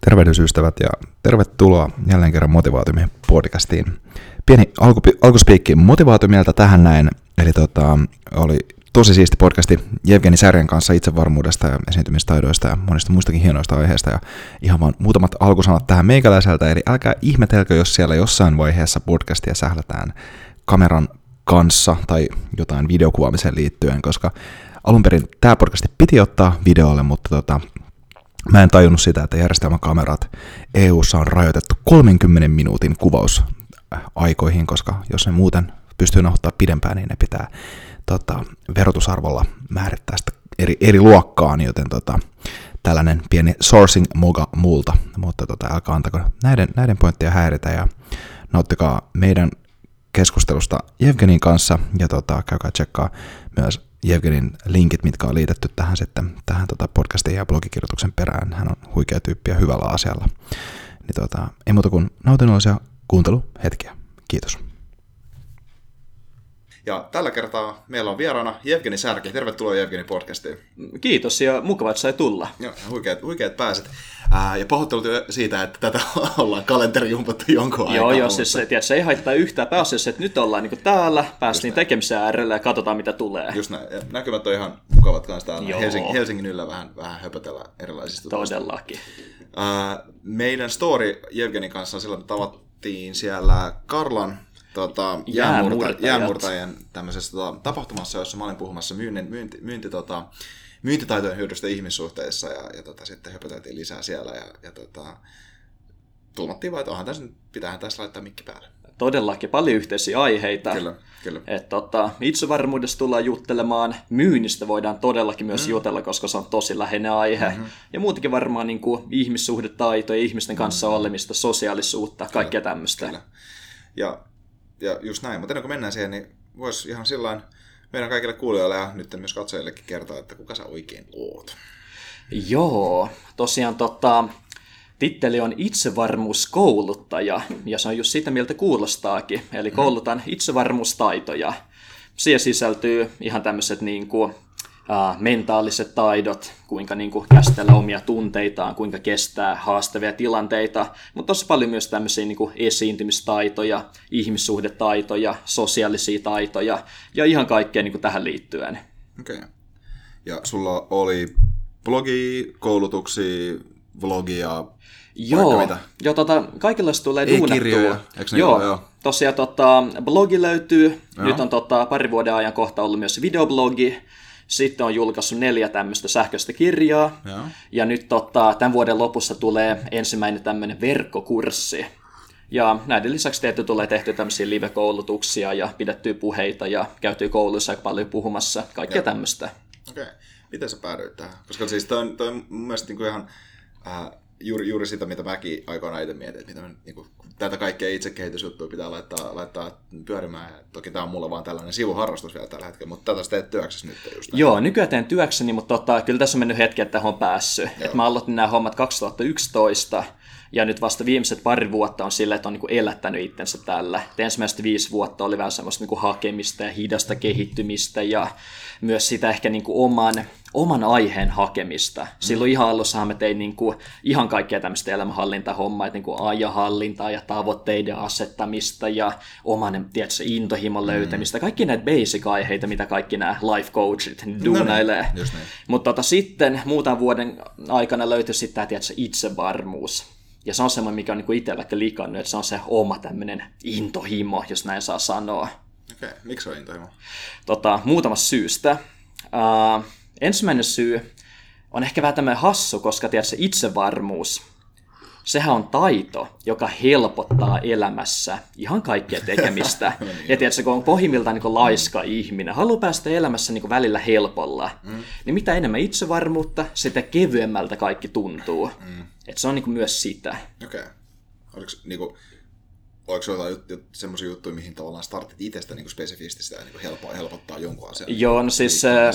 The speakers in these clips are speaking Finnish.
tervehdysystävät ja tervetuloa jälleen kerran Motivaatiumien podcastiin. Pieni alku, alkuspiikki motivaatiumilta tähän näin, eli tota, oli tosi siisti podcasti Jevgeni Särjen kanssa itsevarmuudesta ja esiintymistaidoista ja monista muistakin hienoista aiheista. Ja ihan vaan muutamat alkusanat tähän meikäläiseltä, eli älkää ihmetelkö, jos siellä jossain vaiheessa podcastia sählätään kameran kanssa tai jotain videokuvaamiseen liittyen, koska alun perin tämä podcasti piti ottaa videolle, mutta tota, Mä en tajunnut sitä, että järjestelmäkamerat EU:ssa on rajoitettu 30 minuutin kuvausaikoihin, koska jos ne muuten pystyy nauhoittamaan pidempään, niin ne pitää tota, verotusarvolla määrittää sitä eri, eri luokkaan, joten tota, tällainen pieni sourcing moga multa, mutta tota, älkää antako näiden, näiden pointteja häiritä ja nauttikaa meidän keskustelusta Jevgenin kanssa ja tota, käykää tsekkaa myös Jevgenin linkit, mitkä on liitetty tähän sitten tähän tota podcastiin ja blogikirjoituksen perään. Hän on huikea tyyppi ja hyvällä asialla. Niin tota, ei muuta kuin nautinnollisia kuunteluhetkiä. Kiitos. Ja tällä kertaa meillä on vieraana Jevgeni Särki. Tervetuloa Jevgeni podcastiin. Kiitos ja mukava, että sai tulla. Joo, huikeat, huikeat pääset. Ää, ja pahoittelut siitä, että tätä ollaan kalenterijumpattu jonkun aikaa. Joo, jos se, tiedät, se ei haittaa yhtään pääasiassa, että nyt ollaan niin täällä, päästiin tekemisen äärellä ja katsotaan mitä tulee. Just näin. Ja näkymät on ihan mukavat kanssa täällä Helsingin, Helsingin yllä vähän, vähän höpötellä erilaisista Todellakin. Ää, meidän story Jevgenin kanssa on silloin, että tavattiin siellä Karlan tota, jäänmurta, jäänmurtajien tämmöisessä tota, tapahtumassa, jossa mä olin puhumassa myynnin, myynti, myynti, tota, myyntitaitojen hyödystä ihmissuhteissa ja, ja tota, sitten höpöteltiin lisää siellä ja, ja tota, tulmattiin vaan, että onhan tässä, pitäähän tässä laittaa mikki päälle. Todellakin paljon yhteisiä aiheita. Kyllä, kyllä. Et, tota, itsevarmuudesta tullaan juttelemaan, myynnistä voidaan todellakin myös mm. jutella, koska se on tosi läheinen aihe. Mm-hmm. Ja muutenkin varmaan niin kuin, ihmissuhdetaitoja, ihmisten kanssa mm-hmm. olemista, sosiaalisuutta, kaikkea tämmöistä. Kyllä. Ja ja just näin. Mutta ennen kuin mennään siihen, niin voisi ihan sillä meidän kaikille kuulijoille ja nyt myös katsojillekin kertoa, että kuka sä oikein oot. Joo, tosiaan tota, titteli on itsevarmuuskouluttaja, ja se on just sitä, miltä kuulostaakin. Eli koulutan itsevarmuustaitoja. Siihen sisältyy ihan tämmöiset niin kuin, mentaaliset taidot, kuinka niin kuin käsitellä omia tunteitaan, kuinka kestää haastavia tilanteita, mutta tosi paljon myös tämmöisiä niin kuin esiintymistaitoja, ihmissuhdetaitoja, sosiaalisia taitoja ja ihan kaikkea niin kuin tähän liittyen. Okei. Okay. Ja sulla oli blogi, koulutuksia, vlogia, Joo, mitä? jo, tota, kaikenlaista tulee duunattua. Kirjoja, eikö joo, ole, joo. Tosiaan tota, blogi löytyy, joo. nyt on tota, pari vuoden ajan kohta ollut myös videoblogi, sitten on julkaissut neljä tämmöistä sähköistä kirjaa. Ja, ja nyt tota, tämän vuoden lopussa tulee ensimmäinen tämmöinen verkkokurssi. Ja näiden lisäksi tietty tulee tehty tämmöisiä live-koulutuksia ja pidettyä puheita ja käytyy kouluissa aika paljon puhumassa, kaikkea tämmöistä. Okei. Okay. Miten sä päädyit tähän? Koska siis toi on, toi on mun mielestä niin kuin ihan äh, juuri, juuri sitä, mitä mäkin aikoinaan itse mietin, että mitä mä, niin kuin, tätä kaikkea itsekehitysjuttuja pitää laittaa, laittaa pyörimään. Ja toki tämä on mulla vaan tällainen sivuharrastus vielä tällä hetkellä, mutta tätä teet työksessä nyt just. Joo, nykyään teen työkseni, mutta tota, kyllä tässä on mennyt hetki, että tähän on päässyt. Et mä aloitin nämä hommat 2011, ja nyt vasta viimeiset pari vuotta on sillä, että on niin kuin elättänyt itsensä tällä. Et ensimmäiset viisi vuotta oli vähän semmoista niin kuin hakemista ja hidasta kehittymistä ja myös sitä ehkä niin kuin oman, oman aiheen hakemista. Silloin ihan alussahan mä tein niin kuin ihan kaikkea tämmöistä elämänhallintahommaa, että niin kuin ajanhallintaa ja tavoitteiden asettamista ja oman tiedätkö, intohimon mm. löytämistä. Mm. Kaikki näitä basic-aiheita, mitä kaikki nämä life coachit duunailee. No niin, Mutta tota, sitten muutaman vuoden aikana löytyi sitten tämä tiedätkö, itsevarmuus ja se on semmoinen, mikä on niin itselläkin likannut, että se on se oma tämmöinen intohimo, jos näin saa sanoa. Okei, okay. miksi on intohimo? Tota, muutamasta syystä. Uh, ensimmäinen syy on ehkä vähän tämmöinen hassu, koska tiedät, se itsevarmuus, sehän on taito, joka helpottaa elämässä ihan kaikkea tekemistä. no niin, ja tiedätkö, kun on pohjimmiltaan niin laiska mm. ihminen, haluaa päästä elämässä niin välillä helpolla, mm. niin mitä enemmän itsevarmuutta, sitä kevyemmältä kaikki tuntuu. Mm. Et se on niin myös sitä. Okei. Okay. Oliko, niin kuin, oliko se jotain jut, semmoisia juttuja, mihin tavallaan startit itsestä niin spesifisti sitä niin helpottaa, helpottaa jonkun asian? Joo, no siis äh,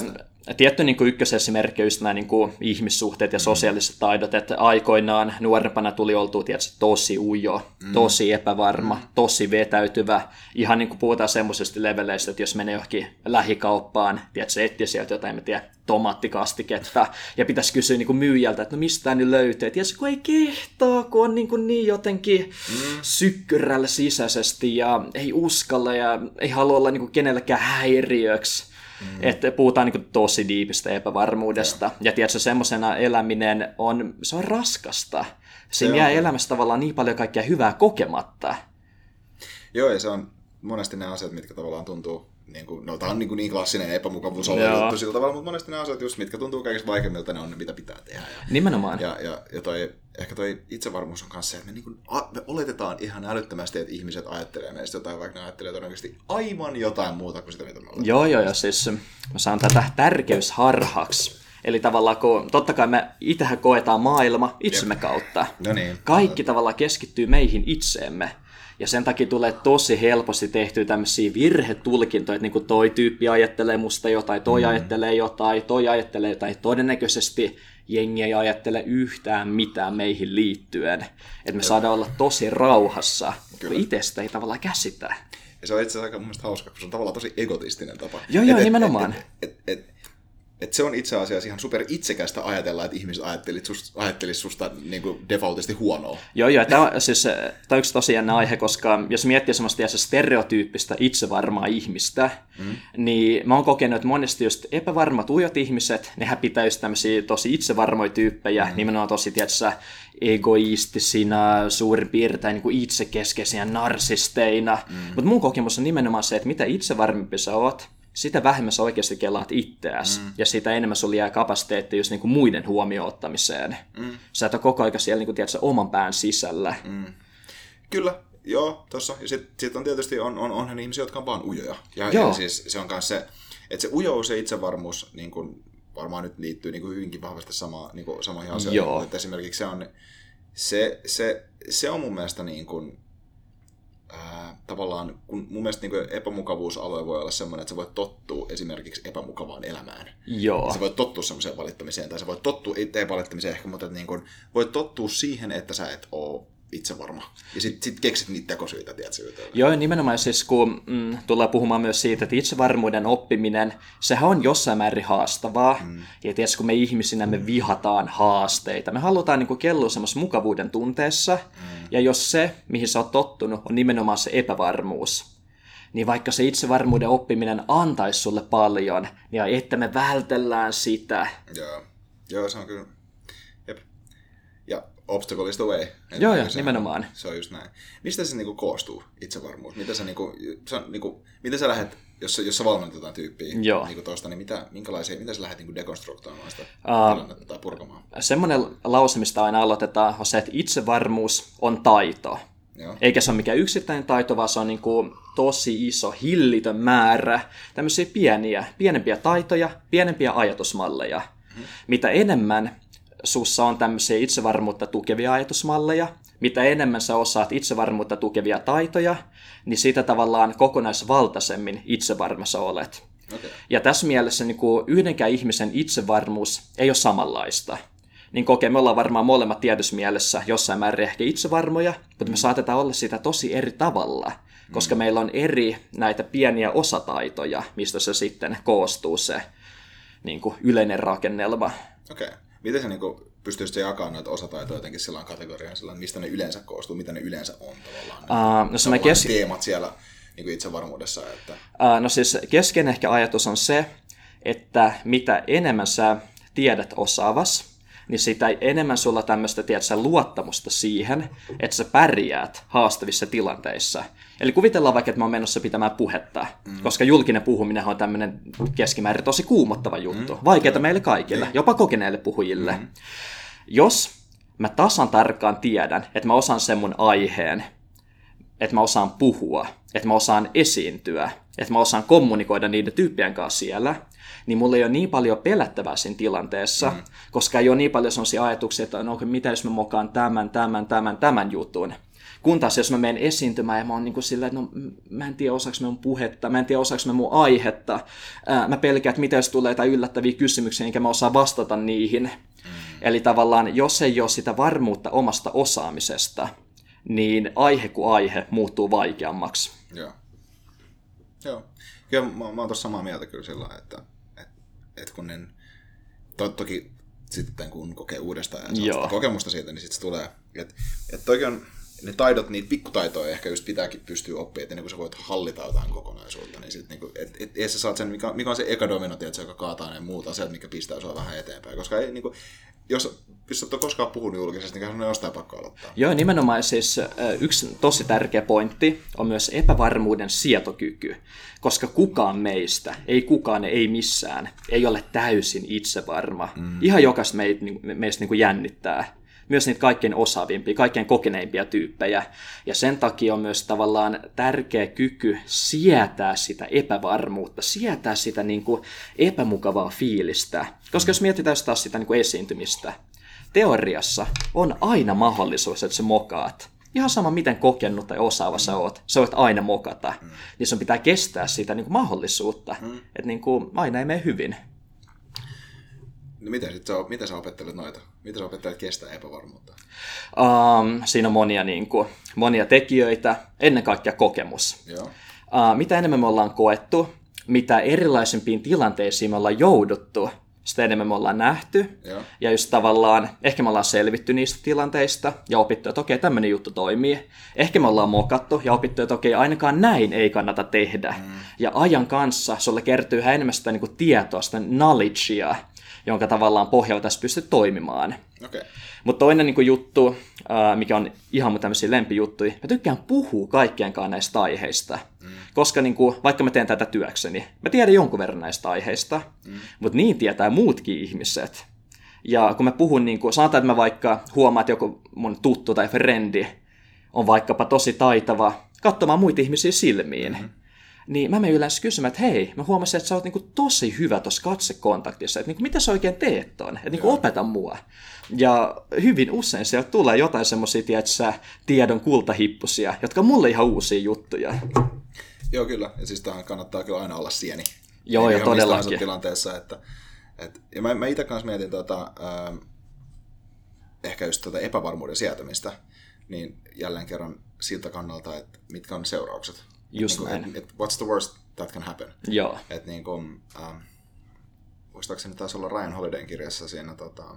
tietty niin kuin ykkösesimerkki on just nämä niin kuin ihmissuhteet ja sosiaaliset taidot, että aikoinaan nuorempana tuli oltua tietysti tosi ujo, mm. tosi epävarma, mm. tosi vetäytyvä. Ihan niin kuin puhutaan semmoisesta leveleistä, että jos menee johonkin lähikauppaan, tiedätkö, etsiä sieltä jotain, en tiedä, tomaattikastiketta, ja pitäisi kysyä niin kuin myyjältä, että no mistä ne löytyy. Ja kun ei kehtaa, kun on niin, kuin niin jotenkin mm. sykkyrällä sisäisesti, ja ei uskalla, ja ei halua olla niin kuin kenellekään häiriöksi Mm. Että puhutaan niin tosi diipistä epävarmuudesta. Ja, ja tiedätkö, semmoisena eläminen on, se on raskasta. Siinä jää on. elämässä tavallaan niin paljon kaikkea hyvää kokematta. Joo, ja se on monesti ne asiat, mitkä tavallaan tuntuu niin kuin, no tämä on niin, kuin niin klassinen epämukavuus juttu sillä tavalla, mutta monesti ne asiat, just, mitkä tuntuu kaikista vaikeimmilta, ne on ne, mitä pitää tehdä. Ja, Nimenomaan. Ja, ja, ja toi, ehkä toi itsevarmuus on kanssa se, että me, niin kuin, a, me oletetaan ihan älyttömästi, että ihmiset ajattelee meistä jotain, vaikka ne ajattelee todennäköisesti aivan jotain muuta kuin sitä, mitä me oletetaan. Joo, joo, ja siis mä saan tätä tärkeysharhaksi. Eli tavallaan, kun totta kai me itsehän koetaan maailma itsemme Jep. kautta. No niin. Kaikki tavallaan keskittyy meihin itseemme. Ja sen takia tulee tosi helposti tehtyä tämmöisiä virhetulkintoja, että niin kuin toi tyyppi ajattelee musta jotain, toi mm. ajattelee jotain, toi ajattelee jotain. Todennäköisesti jengi ei ajattele yhtään mitään meihin liittyen. Että me saadaan olla tosi rauhassa, Kyllä. kun itsestä ei tavallaan käsitä. Ja se on itse asiassa aika mun hauska, kun se on tavallaan tosi egotistinen tapa. Joo, joo, et, nimenomaan. Et, et, et, et, et se on itse asiassa ihan super itsekästä ajatella, että ihmiset ajattelis susta, ajattelis susta niin kuin defaultisti huonoa. Joo, joo. Tämä on, siis, tämä on yksi tosi jännä aihe, koska jos miettii semmoista stereotyyppistä itsevarmaa ihmistä, mm. niin mä oon kokenut, että monesti just epävarmat ujot ihmiset, nehän pitää just tämmöisiä tosi itsevarmoja tyyppejä, mm. nimenomaan tosi, tietysti, egoistisina, suurin piirtein niin kuin itsekeskeisiä narsisteina. Mm. Mutta mun kokemus on nimenomaan se, että mitä itsevarmempi sä oot, sitä vähemmän sä oikeasti kelaat itseäsi, mm. ja sitä enemmän sulla jää kapasiteetti just niinku muiden huomioon ottamiseen. Mm. Sä et ole koko ajan siellä niinku, tiedätkö, oman pään sisällä. Mm. Kyllä, joo, tossa. Ja sitten sit on tietysti, on, on, onhan ihmisiä, jotka on vaan ujoja. Ja, joo. ja siis se on myös se, että se ujous ja itsevarmuus niin kun, varmaan nyt liittyy niin kuin hyvinkin vahvasti sama, niin kuin, samoihin asioihin. Joo. Että esimerkiksi se on, se, se, se on mun mielestä niin kuin, ää, tavallaan, kun mun mielestä niin epämukavuusalue voi olla semmoinen, että sä voit tottua esimerkiksi epämukavaan elämään. Joo. Sä voit tottua semmoiseen valittamiseen, tai sä voit tottua, ei valittamiseen ehkä, mutta niin kuin, voit tottua siihen, että sä et ole itse varma. Ja sitten sit keksit niitä tekosyitä, tiedätkö? Joo, nimenomaan siis kun mm, tullaan puhumaan myös siitä, että itsevarmuuden oppiminen, sehän on jossain määrin haastavaa. Mm. Ja tietysti kun me ihmisinä me vihataan haasteita, me halutaan niin kellua semmoisessa mukavuuden tunteessa. Mm. Ja jos se, mihin sä oot tottunut, on nimenomaan se epävarmuus, niin vaikka se itsevarmuuden oppiminen antaisi sulle paljon, niin että me vältellään sitä. Joo, Joo se on kyllä obstacle is the way. joo, joo, nimenomaan. Se on just näin. Mistä se niinku koostuu, itsevarmuus? Mitä sä, niinku, sä, niinku, miten sä lähdet, jos, jos sä valmennetaan tyyppiä joo. niinku tosta, niin mitä, minkälaisia, mitä sä lähdet niinku dekonstruktoimaan sitä uh, tilannetta tai purkamaan? Semmoinen lause, mistä aina aloitetaan, on se, että itsevarmuus on taito. Joo. Eikä se ole mikään yksittäinen taito, vaan se on niin kuin tosi iso, hillitön määrä tämmöisiä pieniä, pienempiä taitoja, pienempiä ajatusmalleja. Hmm. Mitä enemmän sussa on tämmöisiä itsevarmuutta tukevia ajatusmalleja, mitä enemmän sä osaat itsevarmuutta tukevia taitoja, niin sitä tavallaan kokonaisvaltaisemmin itsevarma sä olet. Okay. Ja tässä mielessä niin kuin yhdenkään ihmisen itsevarmuus ei ole samanlaista. Niin kokee, me ollaan varmaan molemmat tiedosmielessä jossain määrin ehkä itsevarmoja, mutta me saatetaan olla sitä tosi eri tavalla, koska mm. meillä on eri näitä pieniä osataitoja, mistä se sitten koostuu se niin kuin yleinen rakennelma. Okei. Okay. Miten sä niin pystyisit jakamaan noita osataitoja jotenkin sillä kategoriaan, sillä mistä ne yleensä koostuu, mitä ne yleensä on tavallaan? Uh, no se mä kes... teemat siellä niin itsevarmuudessa. Että... Uh, no siis keskeinen ehkä ajatus on se, että mitä enemmän sä tiedät osaavas, niin sitä enemmän sulla tämmöistä tiedätkö, luottamusta siihen, että sä pärjäät haastavissa tilanteissa. Eli kuvitellaan vaikka, että mä oon menossa pitämään puhetta, mm. koska julkinen puhuminen on tämmöinen keskimäärin tosi kuumottava juttu. Mm. Vaikeaa meille kaikille, niin. jopa kokeneille puhujille. Mm. Jos mä tasan tarkkaan tiedän, että mä osaan sen mun aiheen, että mä osaan puhua, että mä osaan esiintyä, että mä osaan kommunikoida niiden tyyppien kanssa siellä, niin mulla ei ole niin paljon pelättävää siinä tilanteessa, mm. koska ei ole niin paljon sellaisia ajatuksia, että no, mitä jos mä mokaan tämän, tämän, tämän, tämän jutun. Kun taas jos mä menen esiintymään ja mä oon niin kuin sillä, että no, mä en tiedä osaako mä mun puhetta, mä en tiedä osaako mä mun aihetta, ää, mä pelkään, että miten jos tulee jotain yllättäviä kysymyksiä, enkä mä osaa vastata niihin. Mm. Eli tavallaan, jos ei ole sitä varmuutta omasta osaamisesta, niin aihe kuin aihe muuttuu vaikeammaksi. Joo. Joo. Kyllä mä, mä oon tuossa samaa mieltä kyllä sillä että, että, että kun ne, to, toki sitten kun kokee uudestaan ja saa kokemusta siitä, niin sitten se tulee. Että, että toki on, ne taidot, niitä pikkutaitoja ehkä just pitääkin pystyä oppimaan, että ennen kuin sä voit hallita jotain kokonaisuutta, niin sitten niin et, et, et sä saat sen, mikä, mikä on se eka domino, tiedätkö, joka kaataa ne muut asiat, mikä pistää sua vähän eteenpäin. Koska ei, niin kuin, jos, jos et ole koskaan puhunut julkisesti, niin on jostain pakko aloittaa. Joo, nimenomaan siis yksi tosi tärkeä pointti on myös epävarmuuden sietokyky, koska kukaan meistä, ei kukaan, ei missään, ei ole täysin itsevarma. Mm. Ihan jokaista meitä, meistä niin kuin jännittää myös niitä kaikkein osaavimpia, kaikkein kokeneimpia tyyppejä. Ja sen takia on myös tavallaan tärkeä kyky sietää sitä epävarmuutta, sietää sitä niin kuin epämukavaa fiilistä. Koska jos mietitään taas sitä niin kuin esiintymistä, teoriassa on aina mahdollisuus, että sä mokaat. Ihan sama, miten kokenut tai osaava sä oot, sä voit aina mokata. Mm. Niin sun pitää kestää sitä niin kuin mahdollisuutta, mm. että niin kuin aina ei mene hyvin. No miten, sit sä, miten sä opettelet noita? Miten sä opettelet kestää epävarmuutta? Um, siinä on monia, niin kuin, monia tekijöitä, ennen kaikkea kokemus. Joo. Uh, mitä enemmän me ollaan koettu, mitä erilaisempiin tilanteisiin me ollaan jouduttu, sitä enemmän me ollaan nähty. Joo. Ja just tavallaan, ehkä me ollaan selvitty niistä tilanteista ja opittu, että okei, tämmöinen juttu toimii. Ehkä me ollaan mokattu ja opittu, että okei, ainakaan näin ei kannata tehdä. Mm. Ja ajan kanssa sulle kertyy yhä enemmän sitä niin kuin tietoa, sitä knowledgea, jonka tavallaan pohjalla tässä pystyy toimimaan. Okay. Mutta toinen niin kuin, juttu, mikä on ihan mun tämmöisiä lempijuttuja, mä tykkään puhua kaikkienkaan näistä aiheista. Mm. Koska niin kuin, vaikka mä teen tätä työkseni, mä tiedän jonkun verran näistä aiheista, mm. mutta niin tietää muutkin ihmiset. Ja kun mä puhun, niin kuin, sanotaan, että mä vaikka huomaan, että joku mun tuttu tai frendi on vaikkapa tosi taitava katsomaan muita ihmisiä silmiin, mm-hmm niin mä menen yleensä kysymään, että hei, mä huomasin, että sä oot niinku tosi hyvä tuossa katsekontaktissa, että niinku, mitä sä oikein teet ton, että niinku, opeta mua. Ja hyvin usein sieltä tulee jotain semmoisia, tiedätkö, tiedon kultahippusia, jotka on mulle ihan uusia juttuja. Joo, kyllä. Ja siis tähän kannattaa kyllä aina olla sieni. Joo, ja todellakin. tilanteessa, että, että, ja mä, mä itse kanssa mietin tuota, äh, ehkä just tuota epävarmuuden sietämistä, niin jälleen kerran siltä kannalta, että mitkä on seuraukset Just niin näin. Et, et, what's the worst that can happen? Joo. Et niin kuin, ähm, muistaakseni taisi olla Ryan Holidayn kirjassa siinä, tota,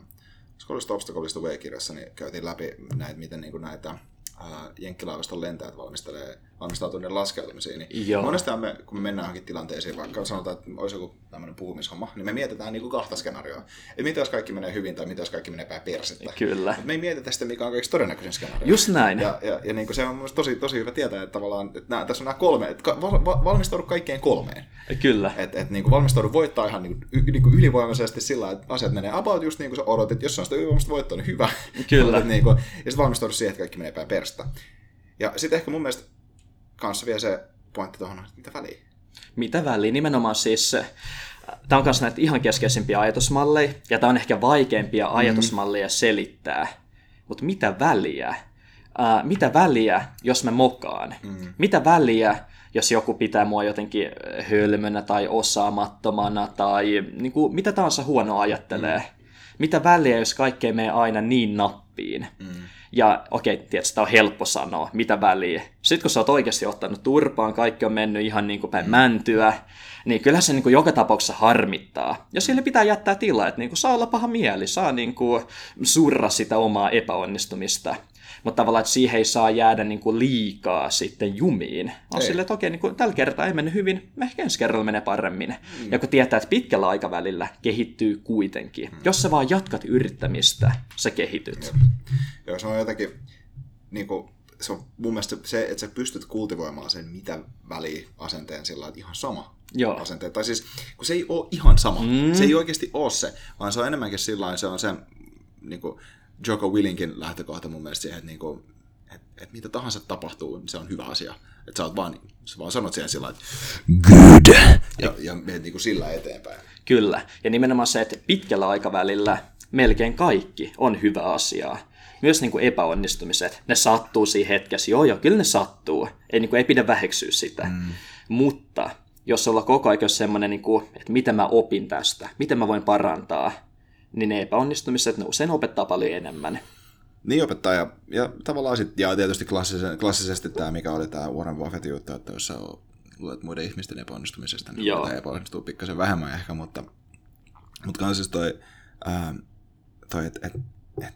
Scholarist Obstacles to Way-kirjassa, niin käytiin läpi näitä, miten niin kuin näitä äh, jenkkilaivaston lentäjät valmistelee valmistautuu niiden laskeutumisiin. Niin Joo. Monestihan me, kun me mennään johonkin tilanteisiin, vaikka sanotaan, että olisi joku tämmöinen puhumishomma, niin me mietitään niin kuin kahta skenaarioa. Että mitä jos kaikki menee hyvin tai mitä jos kaikki menee päin persettä. Kyllä. Mutta me ei mietitä sitä, mikä on kaikista todennäköisin skenaario. Just näin. Ja, ja, ja niin kuin se on myös tosi, tosi hyvä tietää, että tavallaan että nämä, tässä on nämä kolme, että val, val, valmistaudu kaikkeen kolmeen. Kyllä. Että et, niin kuin valmistaudu voittaa ihan niin kuin, y, niin kuin ylivoimaisesti sillä, että asiat menee about just niin kuin sä odotit. Jos on sitä ylivoimaista voittoa, niin hyvä. Kyllä. niin kuin, ja sitten valmistaudu siihen, että kaikki menee päin perstä. Ja sitten ehkä mun mielestä kanssa vielä se pointti tuohon, että mitä väliä? Mitä väliä? Nimenomaan siis se, tämä on myös näitä ihan keskeisimpiä ajatusmalleja, ja tämä on ehkä vaikeimpia mm. ajatusmalleja selittää. Mutta mitä väliä? Uh, mitä väliä, jos mä mokaan? Mm. Mitä väliä, jos joku pitää mua jotenkin hölmönä tai osaamattomana tai niin kuin, mitä tahansa huono ajattelee? Mm. Mitä väliä, jos kaikkea menee aina niin nappiin? Mm. Ja okei, okay, tietysti tämä on helppo sanoa, mitä väliä. Sitten kun sä oot oikeasti ottanut turpaan, kaikki on mennyt ihan niin kuin päin mm. mäntyä, niin kyllä se niin kuin joka tapauksessa harmittaa. Ja sille pitää jättää tilaa, että niin kuin saa olla paha mieli, saa niin kuin surra sitä omaa epäonnistumista. Mutta tavallaan, että siihen ei saa jäädä niin kuin liikaa sitten jumiin. On sille, että okei, niin kuin, tällä kertaa ei mennyt hyvin, ehkä ensi kerralla menee paremmin. Mm. Ja kun tietää, että pitkällä aikavälillä kehittyy kuitenkin. Mm. Jos sä vaan jatkat yrittämistä, sä kehityt. Jep. Joo, se on jotenkin, niin kuin, se on mun mielestä se, että sä pystyt kultivoimaan sen mitä väliä asenteen sillä että ihan sama Joo. asenteet. Tai siis, kun se ei ole ihan sama. Mm. Se ei oikeasti ole se, vaan se on enemmänkin sillä se on se niin kuin, Joko Willinkin lähtökohta mun mielestä siihen, että, niin kuin, että, että mitä tahansa tapahtuu, niin se on hyvä asia. Että sä, oot vaan, sä vaan sanot siihen sillä että good, ja, ja menet niin kuin sillä eteenpäin. Kyllä, ja nimenomaan se, että pitkällä aikavälillä melkein kaikki on hyvä asia. myös niin kuin epäonnistumiset, ne sattuu siinä hetkessä. Joo, joo, kyllä ne sattuu. Ei, niin kuin, ei pidä väheksyä sitä. Mm. Mutta jos olla koko ajan semmoinen, niin kuin, että miten mä opin tästä, miten mä voin parantaa, niin ne epäonnistumiset, ne usein opettaa paljon enemmän. Niin opettaa, ja, ja tavallaan sitten, ja tietysti klassisen, klassisesti tämä, mikä oli tämä Warren Buffettin juttu, että jos sä luet muiden ihmisten epäonnistumisesta, niin Joo. epäonnistuu pikkasen vähemmän ehkä, mutta, mutta siis toi, ää, toi että et, et,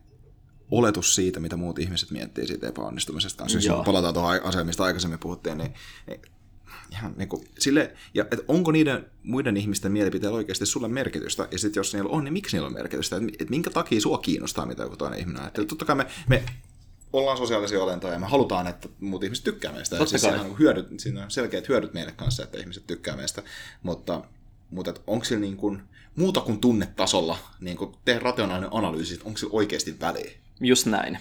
oletus siitä, mitä muut ihmiset miettii siitä epäonnistumisesta. Jos palataan tuohon asiaan, mistä aikaisemmin puhuttiin, niin, niin ihan niin kuin, sille, ja että onko niiden muiden ihmisten mielipiteillä oikeasti sulle merkitystä, ja sitten jos niillä on, niin miksi niillä on merkitystä, että, että minkä takia sua kiinnostaa, mitä joku toinen ihminen ajattelee. Totta kai me, me ollaan sosiaalisia olentoja ja me halutaan, että muut ihmiset tykkää meistä. Totta siis on hyödyt, siinä on selkeät hyödyt meille kanssa, että ihmiset tykkää meistä, mutta, mutta onko sillä niin kuin, muuta kuin tunnetasolla niin kuin tee rationaalinen analyysi, onko sillä oikeasti väliä? Just näin.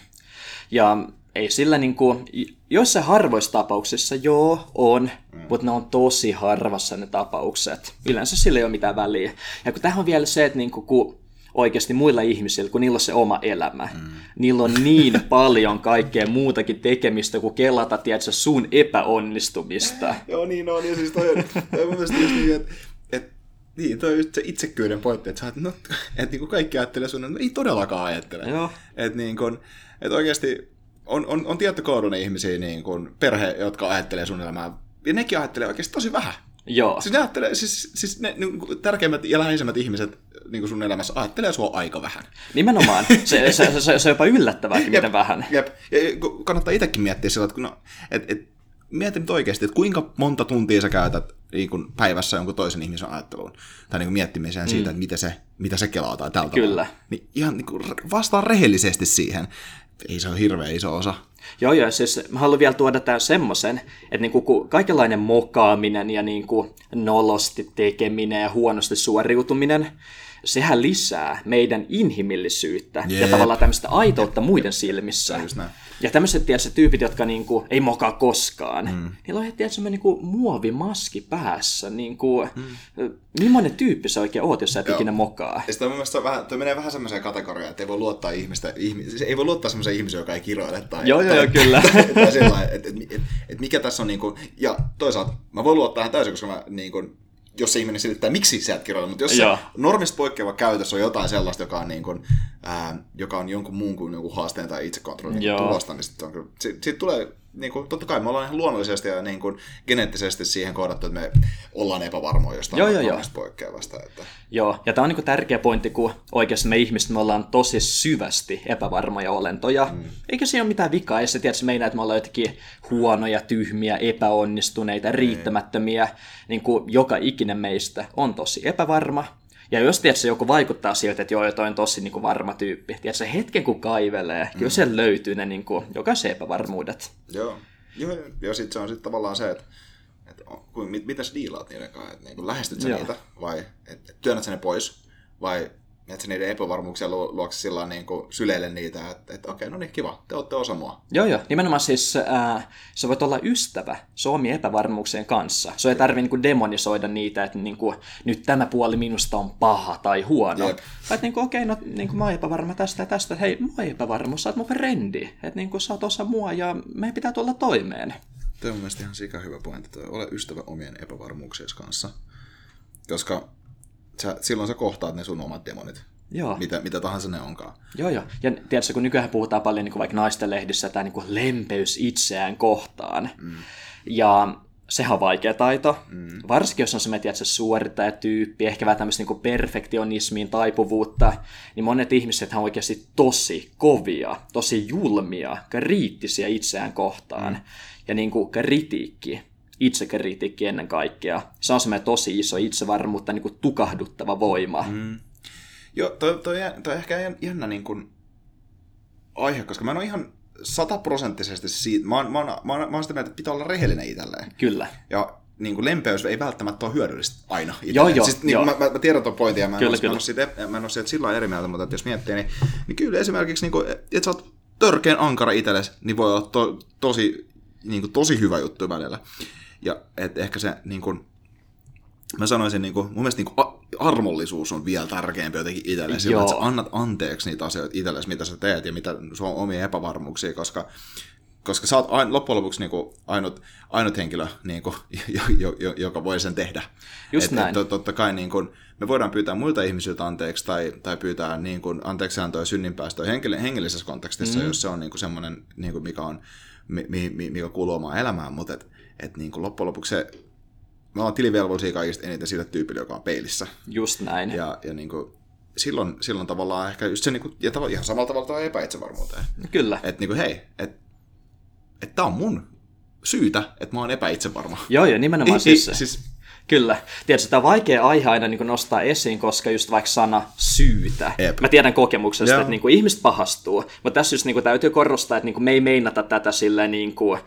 Ja ei sillä niin kuin, joissain harvoissa tapauksissa joo on, mm. mutta ne on tosi harvassa ne tapaukset. Yleensä sillä ei ole mitään väliä. Ja kun tähän on vielä se, että niin kuin, kun oikeasti muilla ihmisillä, kun niillä on se oma elämä, mm. niillä on niin paljon kaikkea muutakin tekemistä kuin kelata, tiedätkö, sun epäonnistumista. joo, niin on. Ja siis toi, toi mun mielestä just niin, että et, niin, toi on just se itsekyyden pointti, että, no, että niin kuin kaikki ajattelee sun, että ei todellakaan ajattele. Joo. Että, niin kuin, että oikeasti on, on, on tietty koodun ihmisiä, niin kuin perhe, jotka ajattelee sun elämää, ja nekin ajattelee oikeasti tosi vähän. Joo. Siis ne ajattelee, siis, siis ne niin kuin, tärkeimmät ja läheisemmät ihmiset niin kuin sun elämässä ajattelee sua aika vähän. Nimenomaan. Se, se, se, se on jopa yllättävääkin, miten vähän. Jep. Ja kannattaa itsekin miettiä sillä, että no, et, et, mieti nyt oikeasti, että kuinka monta tuntia sä käytät niin kuin päivässä jonkun toisen ihmisen ajatteluun tai niin kuin miettimiseen mm. siitä, että mitä se, mitä se kelaa tai tältä Kyllä. Niin ihan niin kuin vastaan rehellisesti siihen ei se ole hirveän iso osa. Joo, joo, siis mä haluan vielä tuoda tämän semmoisen, että niinku, kaikenlainen mokaaminen ja niinku nolosti tekeminen ja huonosti suoriutuminen, sehän lisää meidän inhimillisyyttä Jep. ja tavallaan tämmöistä aitoutta muiden silmissä. Ja tämmöiset tietysti, tyypit, jotka niinku, ei mokaa koskaan, mm. niillä on tietysti niinku, muovimaski päässä. Niinku, mm. Millainen tyyppi sä oikein oot, jos sä et Joo. ikinä mokaa? Ja mun mielestä vähän, toi menee vähän semmoiseen kategoriaan, että ei voi luottaa ihmistä, ihmi, siis ei voi luottaa semmoiseen ihmiseen, joka ei kiroile. Tai, joo, tai, joo, kyllä. Tai, tai sillä että et, et, et, mikä tässä on, niinku, ja toisaalta mä voin luottaa tähän täysin, koska mä niinku, jos se ihminen selittää, miksi sä et kirjoita, mutta jos Joo. se normista poikkeava käytös on jotain sellaista, joka on, niin kuin, ää, joka on jonkun muun kuin jonkun haasteen tai itsekontrollin niin tulosta, niin sitten sit, sit tulee niin kuin, totta kai me ollaan ihan luonnollisesti ja niin kuin, geneettisesti siihen kohdattu, että me ollaan epävarmoja jostain joo, joo, joo. poikkeavasta. Että... Joo, ja tämä on niin tärkeä pointti, kun oikeasti me ihmiset me ollaan tosi syvästi epävarmoja olentoja. Mm. Eikä siinä ole mitään vikaa, jos se tiedät, meidän, että me ollaan jotenkin huonoja, tyhmiä, epäonnistuneita, mm. riittämättömiä. Niin kuin joka ikinen meistä on tosi epävarma, ja jos tiedätkö, joku vaikuttaa siltä, että joo, toi on tosi niin kuin varma tyyppi, tiedätkö, hetken kun kaivelee, mm. kyllä siellä löytyy ne niin kuin, jokaisen epävarmuudet. Joo, joo ja sitten se on sitten tavallaan se, että, että mit, mitä sä diilaat niiden kanssa, että niin lähestyt sä joo. niitä vai että työnnät sä ne pois vai että niiden epävarmuuksia luokse sillä niin kuin syleille niitä, että, että okei, no niin, kiva, te olette osa mua. Joo, joo. Nimenomaan siis äh, sä voit olla ystävä omien epävarmuuksien kanssa. Se ei tarvitse niin demonisoida niitä, että niin kuin, nyt tämä puoli minusta on paha tai huono. Jep. Vai että niin kuin, okei, no niin kuin, mä oon epävarma tästä ja tästä. Hei, mä oon epävarma, sä oot mun frendi. Että niin kuin, sä oot osa mua ja meidän pitää tulla toimeen. Tuo on mielestäni ihan sika hyvä pointti, ole ystävä omien epävarmuuksiesi kanssa. Koska sä, silloin sä kohtaat ne sun omat demonit. Joo. Mitä, mitä tahansa ne onkaan. Joo, joo. Ja tiedätkö, kun nykyään puhutaan paljon niin kuin vaikka naisten lehdissä, tämä niin kuin lempeys itseään kohtaan. Mm. Ja sehän on vaikea taito. Mm. Varsinkin jos on semmoinen, tiedätkö, suorittajatyyppi, ehkä vähän tämmöistä niin perfektionismiin taipuvuutta, niin monet ihmiset on oikeasti tosi kovia, tosi julmia, kriittisiä itseään kohtaan. Mm. Ja niin kuin kritiikki, itsekritiikki ennen kaikkea, se on semmoinen tosi iso itsevarmuutta niin kuin tukahduttava voima. Mm Joo, toi, toi, toi ehkä jännä niin kuin aihe, koska mä en ole ihan sataprosenttisesti siitä, mä oon, mä, oon, mä, oon, mä oon sitä mieltä, että pitää olla rehellinen itselleen. Kyllä. Ja niin kuin lempeys ei välttämättä ole hyödyllistä aina. Itselleen. Joo, joo. Siis, niin, joo. Mä, mä, mä, tiedän tuon pointin ja mä en, kyllä, ole, kyllä. Mä, siitä, mä en ole siitä sillä eri mieltä, mutta jos miettii, niin, niin kyllä esimerkiksi, niin kuin, että sä oot törkeän ankara itsellesi, niin voi olla to, tosi, niin kuin, tosi hyvä juttu välillä. Ja et ehkä se niin kuin, mä sanoisin, niin kuin, mun mielestä niin kuin, armollisuus on vielä tärkeämpi jotenkin itselle, sillä että sä annat anteeksi niitä asioita itsellesi, mitä sä teet ja mitä sun omia epävarmuuksia, koska koska sä oot ain, loppujen lopuksi niin kuin ainut, ainut henkilö, niin kuin, jo, jo, jo, joka voi sen tehdä. Just et, näin. Et, totta kai niin kuin, me voidaan pyytää muilta ihmisiltä anteeksi tai, tai pyytää niin kuin, anteeksi antoja synninpäästöä henkil, hengellisessä kontekstissa, mm. jos se on niin kuin semmoinen, niin kuin, mikä, on, mi, mi, mikä kuuluu omaan elämään, mutta et, et, niin kuin, loppujen lopuksi se, me ollaan tilivelvollisia kaikista eniten sille tyypille, joka on peilissä. Just näin. Ja, ja niin kuin, silloin, silloin tavallaan ehkä just se, niin kuin, ja ihan samalla tavalla tuo epäitsevarmuuteen. Kyllä. Että niin kuin, hei, että että tämä on mun syytä, että mä oon epäitsevarma. Joo, joo, nimenomaan ei, siis, ei, siis Kyllä. Tiedätkö, tämä on vaikea aihe aina niin nostaa esiin, koska just vaikka sana syytä. Eep. Mä tiedän kokemuksesta, Joo. että niin kuin, ihmiset pahastuu. Mutta tässä just niin kuin, täytyy korostaa, että niin kuin, me ei meinata tätä sillä niin kuin, ö,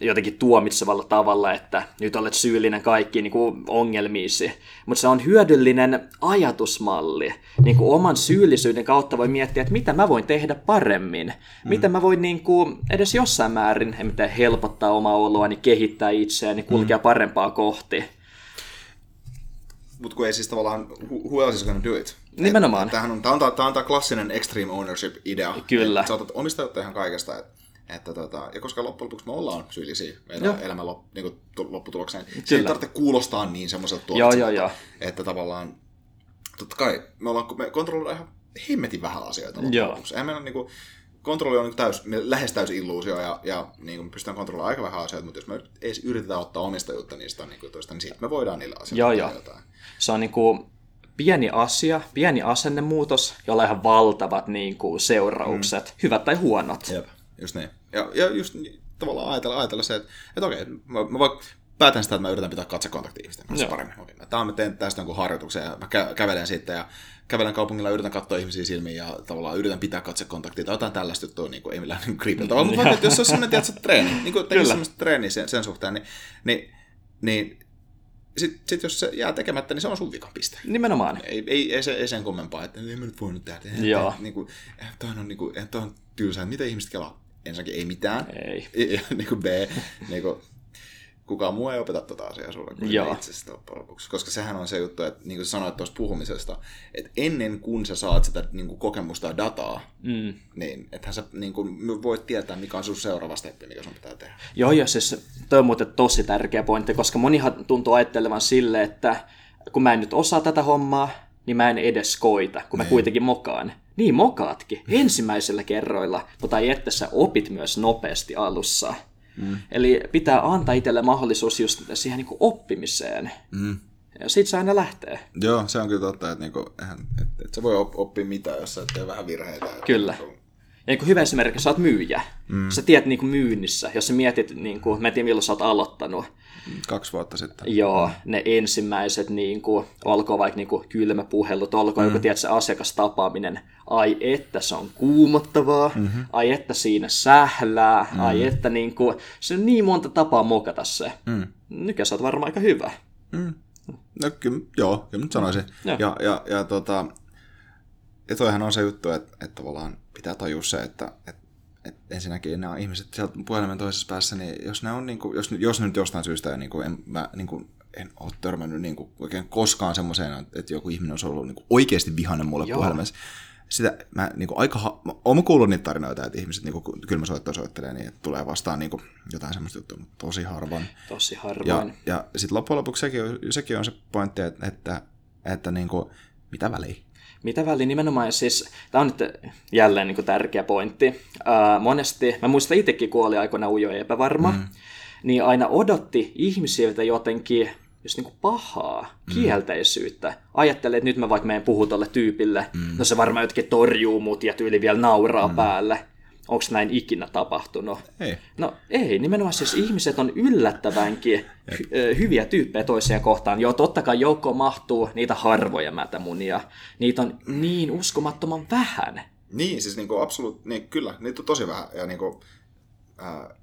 jotenkin tuomitsevalla tavalla, että nyt olet syyllinen kaikkiin niin kuin, ongelmiisi. Mutta se on hyödyllinen ajatusmalli. Niin kuin, oman syyllisyyden kautta voi miettiä, että mitä mä voin tehdä paremmin. Mm. Mitä mä voin niin kuin, edes jossain määrin helpottaa omaa oloani, kehittää itseäni, kulkea mm. parempaa kohti mutta kun ei siis tavallaan, who else is gonna do it? Nimenomaan. Tämähän on, tämä on, tämä on tämä klassinen extreme ownership-idea. Kyllä. Että sä otat omistajuutta ihan kaikesta. Että, että tota, ja koska loppujen lopuksi me ollaan syyllisiä meidän elämän lop, niin kuin, lopputulokseen, Kyllä. se ei tarvitse kuulostaa niin semmoiselta tuomitselta, että tavallaan, totta kai me, ollaan, me kontrolloidaan ihan hemmetin vähän asioita loppujen lopuksi. Eihän meillä niin kuin, kontrolli on niin täys, lähes täys illuusio ja, ja niin kuin pystytään kontrolloimaan aika vähän asioita, mutta jos me ei yritetään ottaa omistajuutta niistä niin kuin toista, niin siitä me voidaan niillä asioilla joo, joo. jotain. Se on niin kuin pieni asia, pieni asennemuutos, jolla on ihan valtavat niin kuin, seuraukset, mm. hyvät tai huonot. Jep, just niin. Ja, ja just tavallaan ajatella, ajatella se, että, että okei, mä, mä voin päätän sitä, että mä yritän pitää katsekontakti ihmisten kanssa Joo. paremmin. Okei, tämä mä teen tästä jonkun harjoituksen ja mä kä- kävelen sitten ja kävelen kaupungilla, yritän katsoa ihmisiä silmiin ja tavallaan yritän pitää katsekontaktia tai jotain tällaista juttua, niin kuin ei millään niin creepiltä, mutta vaikka, jos se olisi sellainen, tiedätkö, treeni, niin kuin tekisi sellaista treeniä sen, sen suhteen, niin, niin, niin sitten sit jos se jää tekemättä, niin se on sun vikan piste. Nimenomaan. Ei, ei, ei, se, ei sen kummempaa, että ei mä nyt voinut tehdä. Joo. Niin kuin, toi on, niin kuin, toi on tylsää. Mitä ihmiset kelaa? Ensinnäkin ei mitään. Ei. Ja, niin kuin B, niin kuin, kukaan muu ei opeta tota asiaa sulle kuin itsestä lopuksi. Koska sehän on se juttu, että niin kuin sanoit tuosta puhumisesta, että ennen kuin sä saat sitä niin kuin kokemusta ja dataa, mm. niin ethän sä niin kuin, voit tietää, mikä on sun seuraava steppi, mikä sun pitää tehdä. Joo, joo, siis toi on muuten tosi tärkeä pointti, koska monihan tuntuu ajattelevan sille, että kun mä en nyt osaa tätä hommaa, niin mä en edes koita, kun mä niin. kuitenkin mokaan. Niin mokaatkin, ensimmäisellä kerroilla, mutta ei että sä opit myös nopeasti alussa. Mm. Eli pitää antaa itselle mahdollisuus just siihen niin oppimiseen. Mm. Ja sit se aina lähtee. Joo, se on kyllä totta, että, niinku, että, että sä voi oppia mitään, jos sä tee vähän virheitä. Kyllä. Niinku- ja niin kuin hyvä esimerkki, sä oot myyjä. Mm. Sä tiedät niin kuin myynnissä, jos sä mietit, niin kuin, mä en tiedä milloin sä oot aloittanut. Kaksi vuotta sitten. Joo, ne ensimmäiset, niin kuin, olkoon vaikka niin kuin kylmäpuhelut, olkoon mm. joku se asiakastapaaminen. Ai että se on kuumottavaa, mm-hmm. ai että siinä sählää, mm. ai että niin kuin, se on niin monta tapaa mokata se. Mm. Nykä sä oot varmaan aika hyvä. Mm. No kyllä, joo, kyllä nyt sanoisin. Mm. Ja, ja, ja, tota, ja toihan on se juttu, että, että tavallaan pitää tajua se, että, että, että ensinnäkin nämä ihmiset sieltä puhelimen toisessa päässä, niin jos ne on, niin kuin, jos, jos nyt jostain syystä niin kuin, en, mä, niin kuin, en ole törmännyt niin kuin, oikein koskaan semmoiseen, että joku ihminen olisi ollut niin kuin, oikeasti vihainen mulle Joo. puhelimessa. Sitä, mä, niin kuin, aika, mä, olen kuullut niitä tarinoita, että ihmiset niin kuin, kylmäsoittoa soittelee, niin että tulee vastaan niin kuin, jotain semmoista juttua, mutta tosi harvoin. Tosi harvoin. Ja, ja sitten loppujen lopuksi sekin on, sekin on se pointti, että, että, että niin kuin, mitä väliä mitä väliä nimenomaan, siis tämä on nyt jälleen niin kuin tärkeä pointti. Ää, monesti, mä muistan itsekin, kun oli aikoina ujo ja epävarma, mm. niin aina odotti ihmisiltä jotenkin just niin kuin pahaa, mm. kielteisyyttä. Ajattelee, että nyt mä vaikka menen puhun tolle tyypille, mm. no se varmaan jotenkin torjuu mut ja tyyli vielä nauraa mm. päälle. Onko näin ikinä tapahtunut? Ei. No ei, nimenomaan siis ihmiset on yllättävänkin hy- hyviä tyyppejä toisia kohtaan. Joo, totta kai joukkoon mahtuu niitä harvoja mätämunia. Niitä on niin uskomattoman vähän. Niin, siis niinku absoluut, niin kyllä, niitä on tosi vähän. Ja niinku, ää,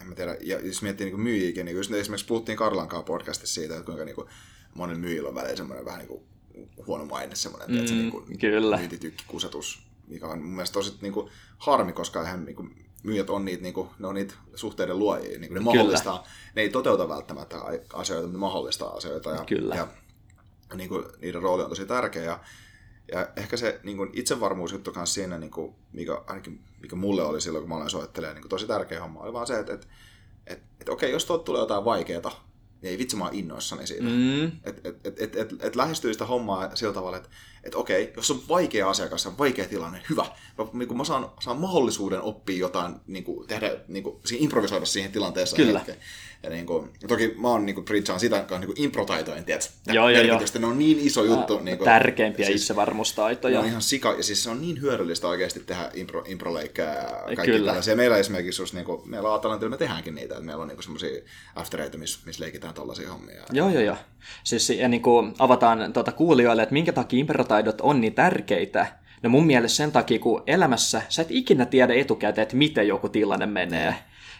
en mä tiedä, ja jos miettii niinku myyjiäkin, niin esimerkiksi puhuttiin Karlankaan podcastissa siitä, että kuinka niinku monen myyjillä on väliin semmoinen vähän niinku huono maine, semmoinen, mm, niinku kyllä. myyntitykki, kusetus, mikä on mun mielestä tosi niin kuin, harmi, koska eihän niin kuin, myyjät on niitä, niin kuin, ne on niitä suhteiden luojia, niin kuin ne mahdollistaa, ne ei toteuta välttämättä asioita, mutta ne mahdollistaa asioita. Ja, Kyllä. Ja, niin kuin, niiden rooli on tosi tärkeä. Ja, ja ehkä se niin kuin itsevarmuusjuttu kanssa siinä, niin kuin, mikä, ainakin, mikä mulle oli silloin, kun mä aloin soittelemaan, niin kuin tosi tärkeä homma, oli vaan se, että, että, että, että okei, jos tuolta tulee jotain vaikeaa, niin ei vitsi mä oon innoissani siitä. Mm. Että et, et, et, et, et lähestyy sitä hommaa sillä tavalla, että et okei, jos on vaikea asiakas ja vaikea tilanne, hyvä. Mä, niin kun mä saan, saan mahdollisuuden oppia jotain, niin kuin, tehdä, niin kuin, improvisoida siihen tilanteeseen. Kyllä. Hetkeen. Ja niin kuin, toki mä oon niin kuin, preachaan sitä niin kuin improtaitojen, tiedätkö? Joo, joo, joo. Ne on niin iso juttu. Niin kuin, Tärkeimpiä siis, itsevarmuustaitoja. On ihan sika, ja siis se on niin hyödyllistä oikeasti tehdä impro, improleikkejä ja kaikki Kyllä. tällaisia. Meillä esimerkiksi, just, niin kuin, meillä Atalantilla me tehdäänkin niitä, että meillä on niin semmoisia aftereita, missä, missä leikitään tällaisia hommia. Joo, joo, joo. Siis ja niin kuin avataan tuota kuulijoille, että minkä takia improtaidot on niin tärkeitä. No mun mielestä sen takia, kun elämässä sä et ikinä tiedä etukäteen, että miten joku tilanne menee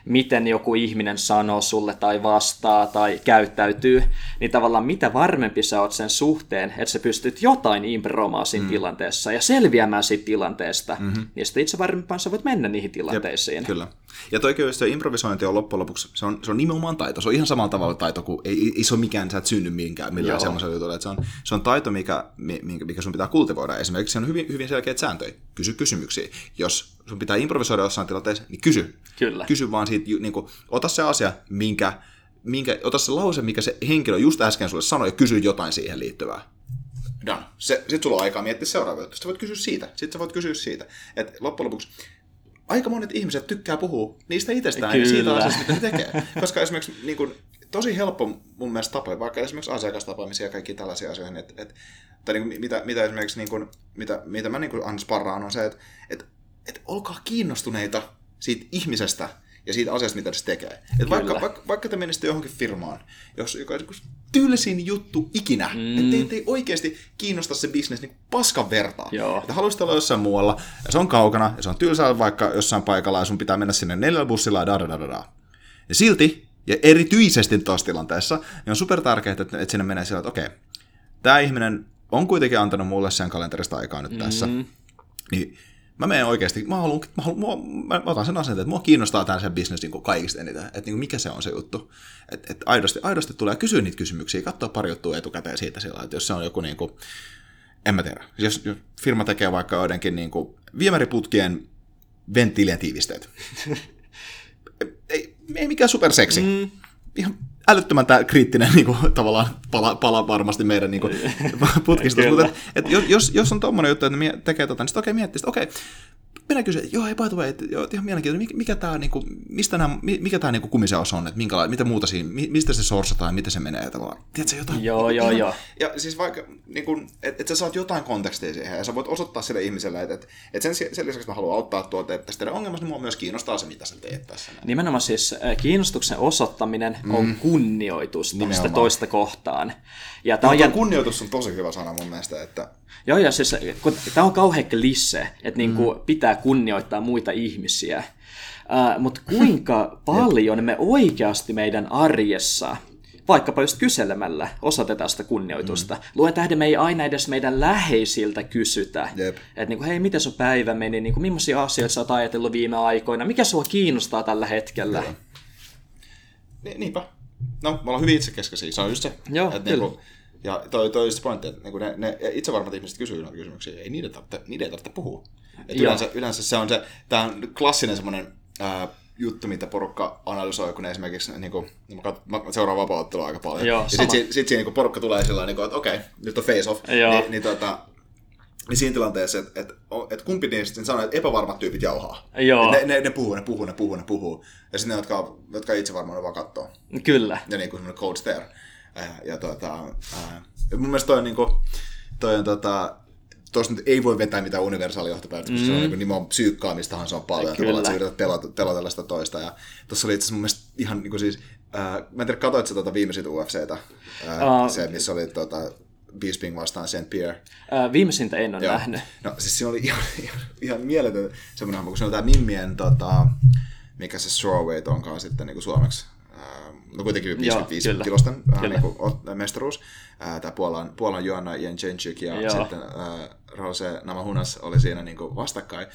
miten joku ihminen sanoo sulle tai vastaa tai käyttäytyy, niin tavallaan mitä varmempi sä oot sen suhteen, että sä pystyt jotain impromaan siinä mm. tilanteessa ja selviämään siitä tilanteesta, mm-hmm. niin sitten itse varmempaan sä voit mennä niihin tilanteisiin. Jep, kyllä. Ja toikin se improvisointi on loppujen lopuksi, se on, se on nimenomaan taito. Se on ihan samalla tavalla taito kuin, ei, ei se ole mikään, sä et synny minkään millään semmoisella jutulla. Se on, se on taito, mikä, mikä, mikä sun pitää kultivoida. Esimerkiksi se on hyvin, hyvin selkeät sääntöjä. Kysy kysymyksiä. Jos sun pitää improvisoida jossain tilanteessa, niin kysy. Kyllä. Kysy vaan siitä, niin kuin, ota se asia, minkä, minkä, ota se lause, mikä se henkilö just äsken sulle sanoi, ja kysy jotain siihen liittyvää. Done. Sitten sulla on aikaa miettiä seuraava juttu. Sitten voit kysyä siitä. Sitten sä voit kysyä siitä. Et loppujen lopuksi aika monet ihmiset tykkää puhua niistä itsestään Kyllä. ja siitä asiasta, mitä ne tekee. Koska esimerkiksi niin kuin, tosi helppo mun mielestä tapa, vaikka esimerkiksi asiakastapaamisia ja kaikki tällaisia asioita, että, että tai niin kuin, mitä, mitä esimerkiksi niin kuin, mitä, mitä mä niin kuin sparraan on se, että, että, että olkaa kiinnostuneita siitä ihmisestä ja siitä asiasta, mitä se tekee. Et vaikka, vaikka, vaikka te menisitte johonkin firmaan, jos joka on tylsin juttu ikinä, mm. että teitä ei oikeasti kiinnosta se bisnes niin paskan vertaa. Joo. Että haluaisit olla jossain muualla, ja se on kaukana, ja se on tylsää vaikka jossain paikalla, ja sun pitää mennä sinne neljällä bussilla, ja da, da, da, da. Ja silti, ja erityisesti tuossa tilanteessa, niin on super tärkeää, että, että sinne menee sillä, että okei, okay, tämä ihminen on kuitenkin antanut mulle sen kalenterista aikaa nyt tässä, mm. niin mä menen oikeasti, mä, haluan, mä, haluan, mä, mä otan sen asenteen, että mua kiinnostaa tämä sen business niin kaikista eniten, että niin mikä se on se juttu. Että et aidosti, aidosti tulee kysyä niitä kysymyksiä, katsoa pari juttua etukäteen siitä sillä, että jos se on joku niin kuin, en mä tiedä, jos, jos firma tekee vaikka joidenkin niin kuin, viemäriputkien venttiilien tiivisteet. ei, ei mikään superseksi. Mm. Ihan älyttömän tää, kriittinen niin kuin, tavallaan pala, pala varmasti meidän niin kuin, putkista. Mutta et, et, jos, jos on tommonen juttu, että tekee tota, niin sitten okei okay, miettii, okei, okay, minä kysyn, joo, ei by the way, että, joo, ihan mielenkiintoinen, mikä, mikä tämä, niinku, mistä nämä, mikä tämä niinku kumiseos on, että minkäla, mitä muuta siinä, mistä se sorsataan, miten se menee, tavallaan. Tiedätkö jotain? Joo, joo, ihan, joo. Ja siis vaikka, niinku, että et sä saat jotain kontekstia siihen, ja sä voit osoittaa sille ihmiselle, että et, et sen, sen lisäksi mä haluan auttaa tuota, että tästä ongelmasta, niin mua myös kiinnostaa se, mitä sä teet tässä. Näin. Nimenomaan siis kiinnostuksen osoittaminen mm. on kunnioitus sitä toista kohtaan. Ja tämä on, kunnioitus on tosi hyvä sana mun mielestä, että Joo, ja siis kun tämä on kauhean klisse, että niinku mm. pitää kunnioittaa muita ihmisiä. Uh, Mutta kuinka paljon me oikeasti meidän arjessa, vaikkapa just kyselemällä, osoitetaan sitä kunnioitusta. Mm. Luen tähden me ei aina edes meidän läheisiltä kysytä. Että niinku, hei, miten sun päivä meni, niinku, millaisia asioita sä oot ajatellut viime aikoina, mikä sua kiinnostaa tällä hetkellä? Ni- niinpä. No, me ollaan hyvin itsekeskeisiä, se on just se. Joo, että kyllä. Niinku, ja toi, toi se pointti, että niin ne, ne itsevarmat ihmiset kysyy noita kysymyksiä, ei niiden tarvitse, niiden tarvitse puhua. Et yleensä, yleensä, se on se, tämä on klassinen semmoinen juttu, mitä porukka analysoi, kun ne esimerkiksi, niin kuin, niin mä, mä seuraan vapauttelua aika paljon. Joo, ja sitten sit, siinä niin porukka tulee sillä niin että okei, okay, nyt on face off, Joo. niin, niin, tota, niin siinä tilanteessa, että et, et kumpi niistä sanoo, että epävarmat tyypit jauhaa. Joo. Ne, ne, ne, puhuu, ne puhuu, ne puhuu, ne puhuu. Ja sitten ne, jotka, jotka itse varmaan vaan katsoo. Kyllä. Ja niin kuin semmoinen coach there. Ja, ja tuota, ää, mun mielestä toi on, niin kuin, toi on tota, tuossa nyt ei voi vetää mitään universaalia johtopäätöksiä, mm. se on niin nimenomaan psyykkaamistahan se on paljon, Kyllä. että sä yrität pelata, pelata sitä toista. Ja tuossa oli itse asiassa mun mielestä ihan niin kuin siis, äh, mä en tiedä, katsoit sä tuota viimeisintä UFCtä, äh, uh, se missä oli tuota, Bisping vastaan St. Pierre. Uh, viimeisintä en ole Joo. nähnyt. No siis siinä oli ihan, ihan, ihan mieletön semmoinen kun se on tämä Mimmien, tota, mikä se strawweight onkaan sitten niin kuin suomeksi, no kuitenkin 55 Joo, kilosten äh, Niin kuin, mestaruus. Äh, tämä Puolan, Puolan Joanna Jędrzejczyk ja Joo. sitten äh, Rose Namahunas oli siinä niin kuin vastakkain.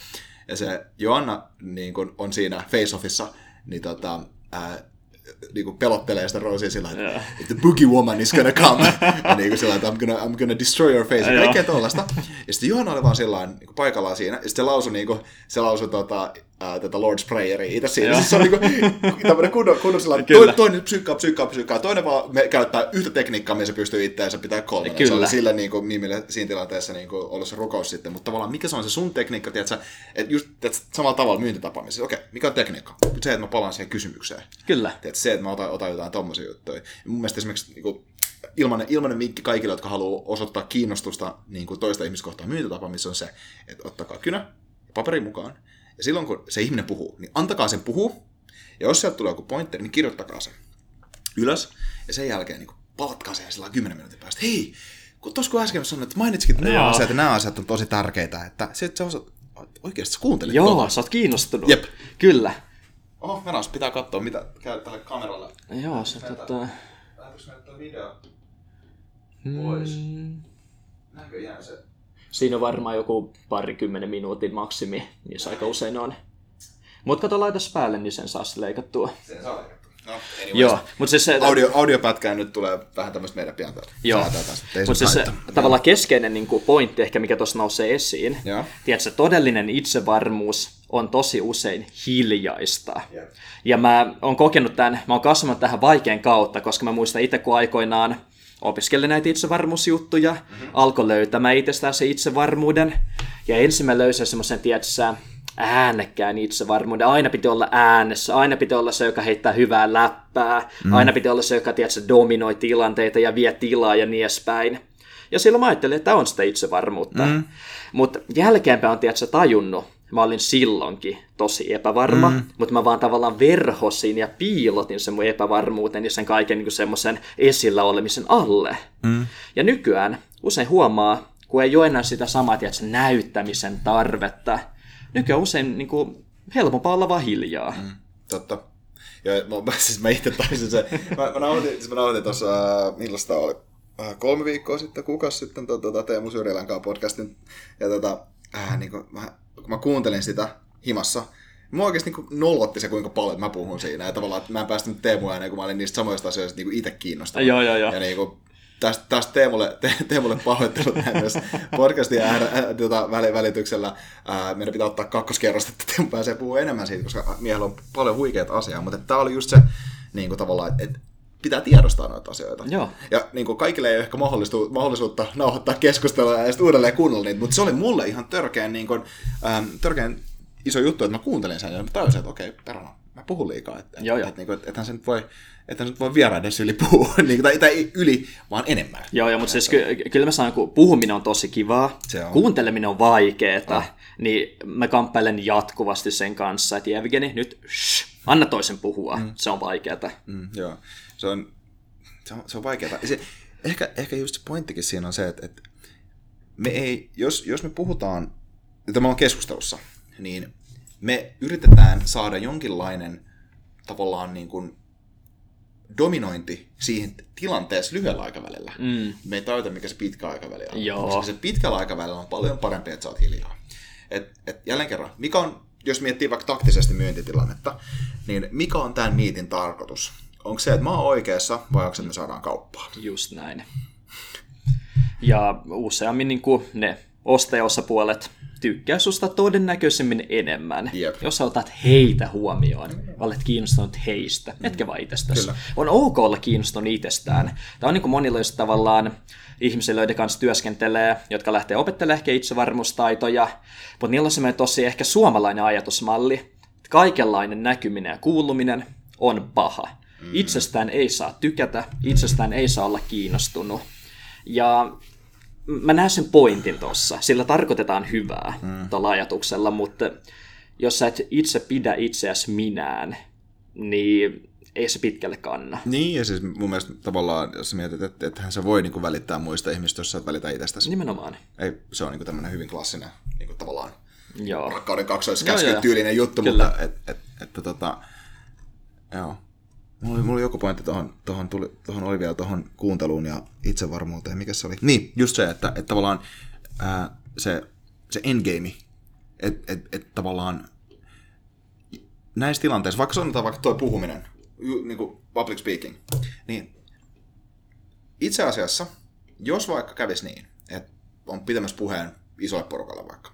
Ja se Joanna niin kuin on siinä face-offissa, niin tota, ää, niin kuin pelottelee sitä Rosea sillä että the boogie woman is gonna come. ja niin kuin sillä että I'm gonna, I'm gonna destroy your face. Ja kaikkea tollasta. Ja sitten Johanna oli vaan sillä niin paikallaan siinä. Ja sitten se lausui, niin kuin, se lausui tota, ää, tätä Lord's Prayeria itse siinä. Siis se on niinku tämmöinen kunnon, kunnon toi, toinen psyykkaa, psyykkaa, psyykkaa. Toinen vaan me käyttää yhtä tekniikkaa, missä se pystyy itseänsä pitää kolme. Kyllä. Se oli sillä niinku, mimille siinä tilanteessa niinku, ollut se rukous sitten. Mutta tavallaan mikä se on se sun tekniikka, tiedätkö, että just tiedätkö, samalla tavalla myyntitapaamisessa. Okei, mikä on tekniikka? Se, että mä palaan siihen kysymykseen. Kyllä. Tiedätkö, se, että mä otan, otan jotain tommosia juttuja. Ja mun mielestä esimerkiksi niinku, ilmanen, ilmanen vinkki kaikille, jotka haluaa osoittaa kiinnostusta niin kuin toista ihmiskohtaa myyntitapaamisessa on se, että ottakaa kynä paperi mukaan ja silloin kun se ihminen puhuu, niin antakaa sen puhua. Ja jos sieltä tulee joku pointteri, niin kirjoittakaa se ylös. Ja sen jälkeen niin palatkaa sen sillä 10 minuutin päästä. Hei, kun tuossa kun äsken sanoin, että mainitsikin, että nämä asiat nämä asiat on tosi tärkeitä, että se, että sä oikeasti sä kuuntelit Joo, tuolla. sä oot kiinnostunut. Jep. Kyllä. Oho, Venas, pitää katsoa, mitä käy tälle kameralle. Joo, se tota... Lähdetäänkö me video pois? Mm. Näköjään se Siinä on varmaan joku parikymmenen minuutin maksimi, niin aika usein on. Mutta kato, laitas päälle, niin sen saa leikattua. Sen saa leikattua. No, Joo, mutta siis se... Audio, audiopätkään nyt tulee vähän tämmöistä meidän pientä. Joo, mutta siis se tavallaan keskeinen niin kuin pointti ehkä, mikä tuossa nousee esiin. Joo. Tiedätkö, todellinen itsevarmuus on tosi usein hiljaista. Yeah. Ja mä oon kokenut tämän, mä oon kasvanut tähän vaikean kautta, koska mä muistan itse, kun aikoinaan opiskeli näitä itsevarmuusjuttuja, mm-hmm. alkoi löytämään itsestään se itsevarmuuden. Ja ensin mä löysin semmoisen, tietysti äänekkään itsevarmuuden. Aina piti olla äänessä, aina piti olla se, joka heittää hyvää läppää, mm. aina piti olla se, joka tietysti dominoi tilanteita ja vie tilaa ja niin edespäin. Ja silloin mä ajattelin, että on sitä itsevarmuutta. Mm. Mutta jälkeenpäin on tietysti tajunnut, mä olin silloinkin tosi epävarma, mm. mutta mä vaan tavallaan verhosin ja piilotin sen mun epävarmuuden ja sen kaiken niin semmoisen esillä olemisen alle. Mm. Ja nykyään usein huomaa, kun ei ole enää sitä samaa tiedätkö, näyttämisen tarvetta, nykyään usein niin kuin, helpompaa olla vaan hiljaa. Mm. Totta. Ja mä, siis mä itse taisin se, mä, mä nautin, siis mä nautin tuossa, äh, millaista oli, äh, kolme viikkoa sitten, kukas sitten tuota, Teemu Syrjälän kanssa podcastin, ja tota, äh, niin kuin, mä kun mä kuuntelin sitä himassa, Mua oikeasti niin nolotti se, kuinka paljon mä puhun siinä. Ja tavallaan, että mä en päästänyt Teemu ääneen, kun mä olin niistä samoista asioista niin itse kiinnostunut. Joo, joo, joo. Ja niin kuin, tästä, tästä Teemulle, te, Teemulle pahoittelut näin myös podcastin äär, ää, tuota, välityksellä. Ää, meidän pitää ottaa kakkoskerrosta, että Teemu pääsee puhumaan enemmän siitä, koska miehellä on paljon huikeat asiaa. Mutta tämä oli just se niin kuin tavallaan, että, että pitää tiedostaa noita asioita. Joo. Ja niin kuin kaikille ei ole ehkä mahdollisuutta nauhoittaa keskustelua ja sitten uudelleen kuunnella niitä, mutta se oli mulle ihan törkeän, niin kuin, ähm, törkeän iso juttu, että mä kuuntelin sen ja mä tajusin, että okei, okay, perona, mä puhun liikaa. Että, joo, että, että, että, että se nyt voi, että nyt voi vieraiden edes yli puhua, niin, tai, tai yli, vaan enemmän. Joo, joo mutta siis ky- kyllä mä sanon, kun puhuminen on tosi kivaa, se on. kuunteleminen on vaikeeta, oh. niin mä kamppailen jatkuvasti sen kanssa, että Evgeni, nyt shh, anna toisen puhua, mm. se on vaikeeta. Mm, joo se on, se on, se on vaikeaa. Se, ehkä, ehkä just se pointtikin siinä on se, että, että me ei, jos, jos me puhutaan, että me ollaan keskustelussa, niin me yritetään saada jonkinlainen tavallaan niin kuin dominointi siihen tilanteessa lyhyellä aikavälillä. Mm. Me ei tajuta, mikä se pitkä aikaväli on. Joo. Koska se pitkällä aikavälillä on paljon parempi, että sä oot hiljaa. Et, et jälleen kerran, mikä on, jos miettii vaikka taktisesti myyntitilannetta, niin mikä on tämän miitin tarkoitus? Onko se, että mä oon oikeassa vai onko se, että me saadaan kauppaa? Just näin. Ja useammin niin kuin ne ostajaosapuolet tykkää susta todennäköisemmin enemmän, Jep. jos sä otat heitä huomioon, olet kiinnostunut heistä, mm. etkä vaan itsestäsi. Kyllä. On ok olla kiinnostunut itsestään. Tämä on niin kuin monilla just tavallaan ihmisillä, joiden kanssa työskentelee, jotka lähtee opettelemaan ehkä itsevarmuustaitoja, mutta niillä on semmoinen tosi ehkä suomalainen ajatusmalli, kaikenlainen näkyminen ja kuuluminen on paha. Mm. Itsestään ei saa tykätä, itsestään ei saa olla kiinnostunut. Ja mä näen sen pointin tuossa, sillä tarkoitetaan hyvää mm. tuolla ajatuksella, mutta jos sä et itse pidä itseäsi minään, niin ei se pitkälle kanna. Niin, ja siis mun mielestä tavallaan, jos mietit, että ethän sä voi niinku välittää muista ihmistä, jos sä et välitä itsestäsi. Nimenomaan. Ei, se on niinku tämmöinen hyvin klassinen niinku tavallaan joo. rakkauden kaksoiskäsky tyylinen juttu, Kyllä. mutta et, et, että tota, joo. Mulla oli, mulla oli joku pointti tuohon, tuohon, tuli, tuohon oli vielä tuohon kuunteluun ja itsevarmuuteen. Mikä se oli? Niin, just se, että, että tavallaan ää, se, se endgame, että et, et tavallaan näissä tilanteissa, vaikka sanotaan vaikka tuo puhuminen, niin kuin public speaking, niin itse asiassa, jos vaikka kävisi niin, että on pitämässä puheen isolle porukalle vaikka,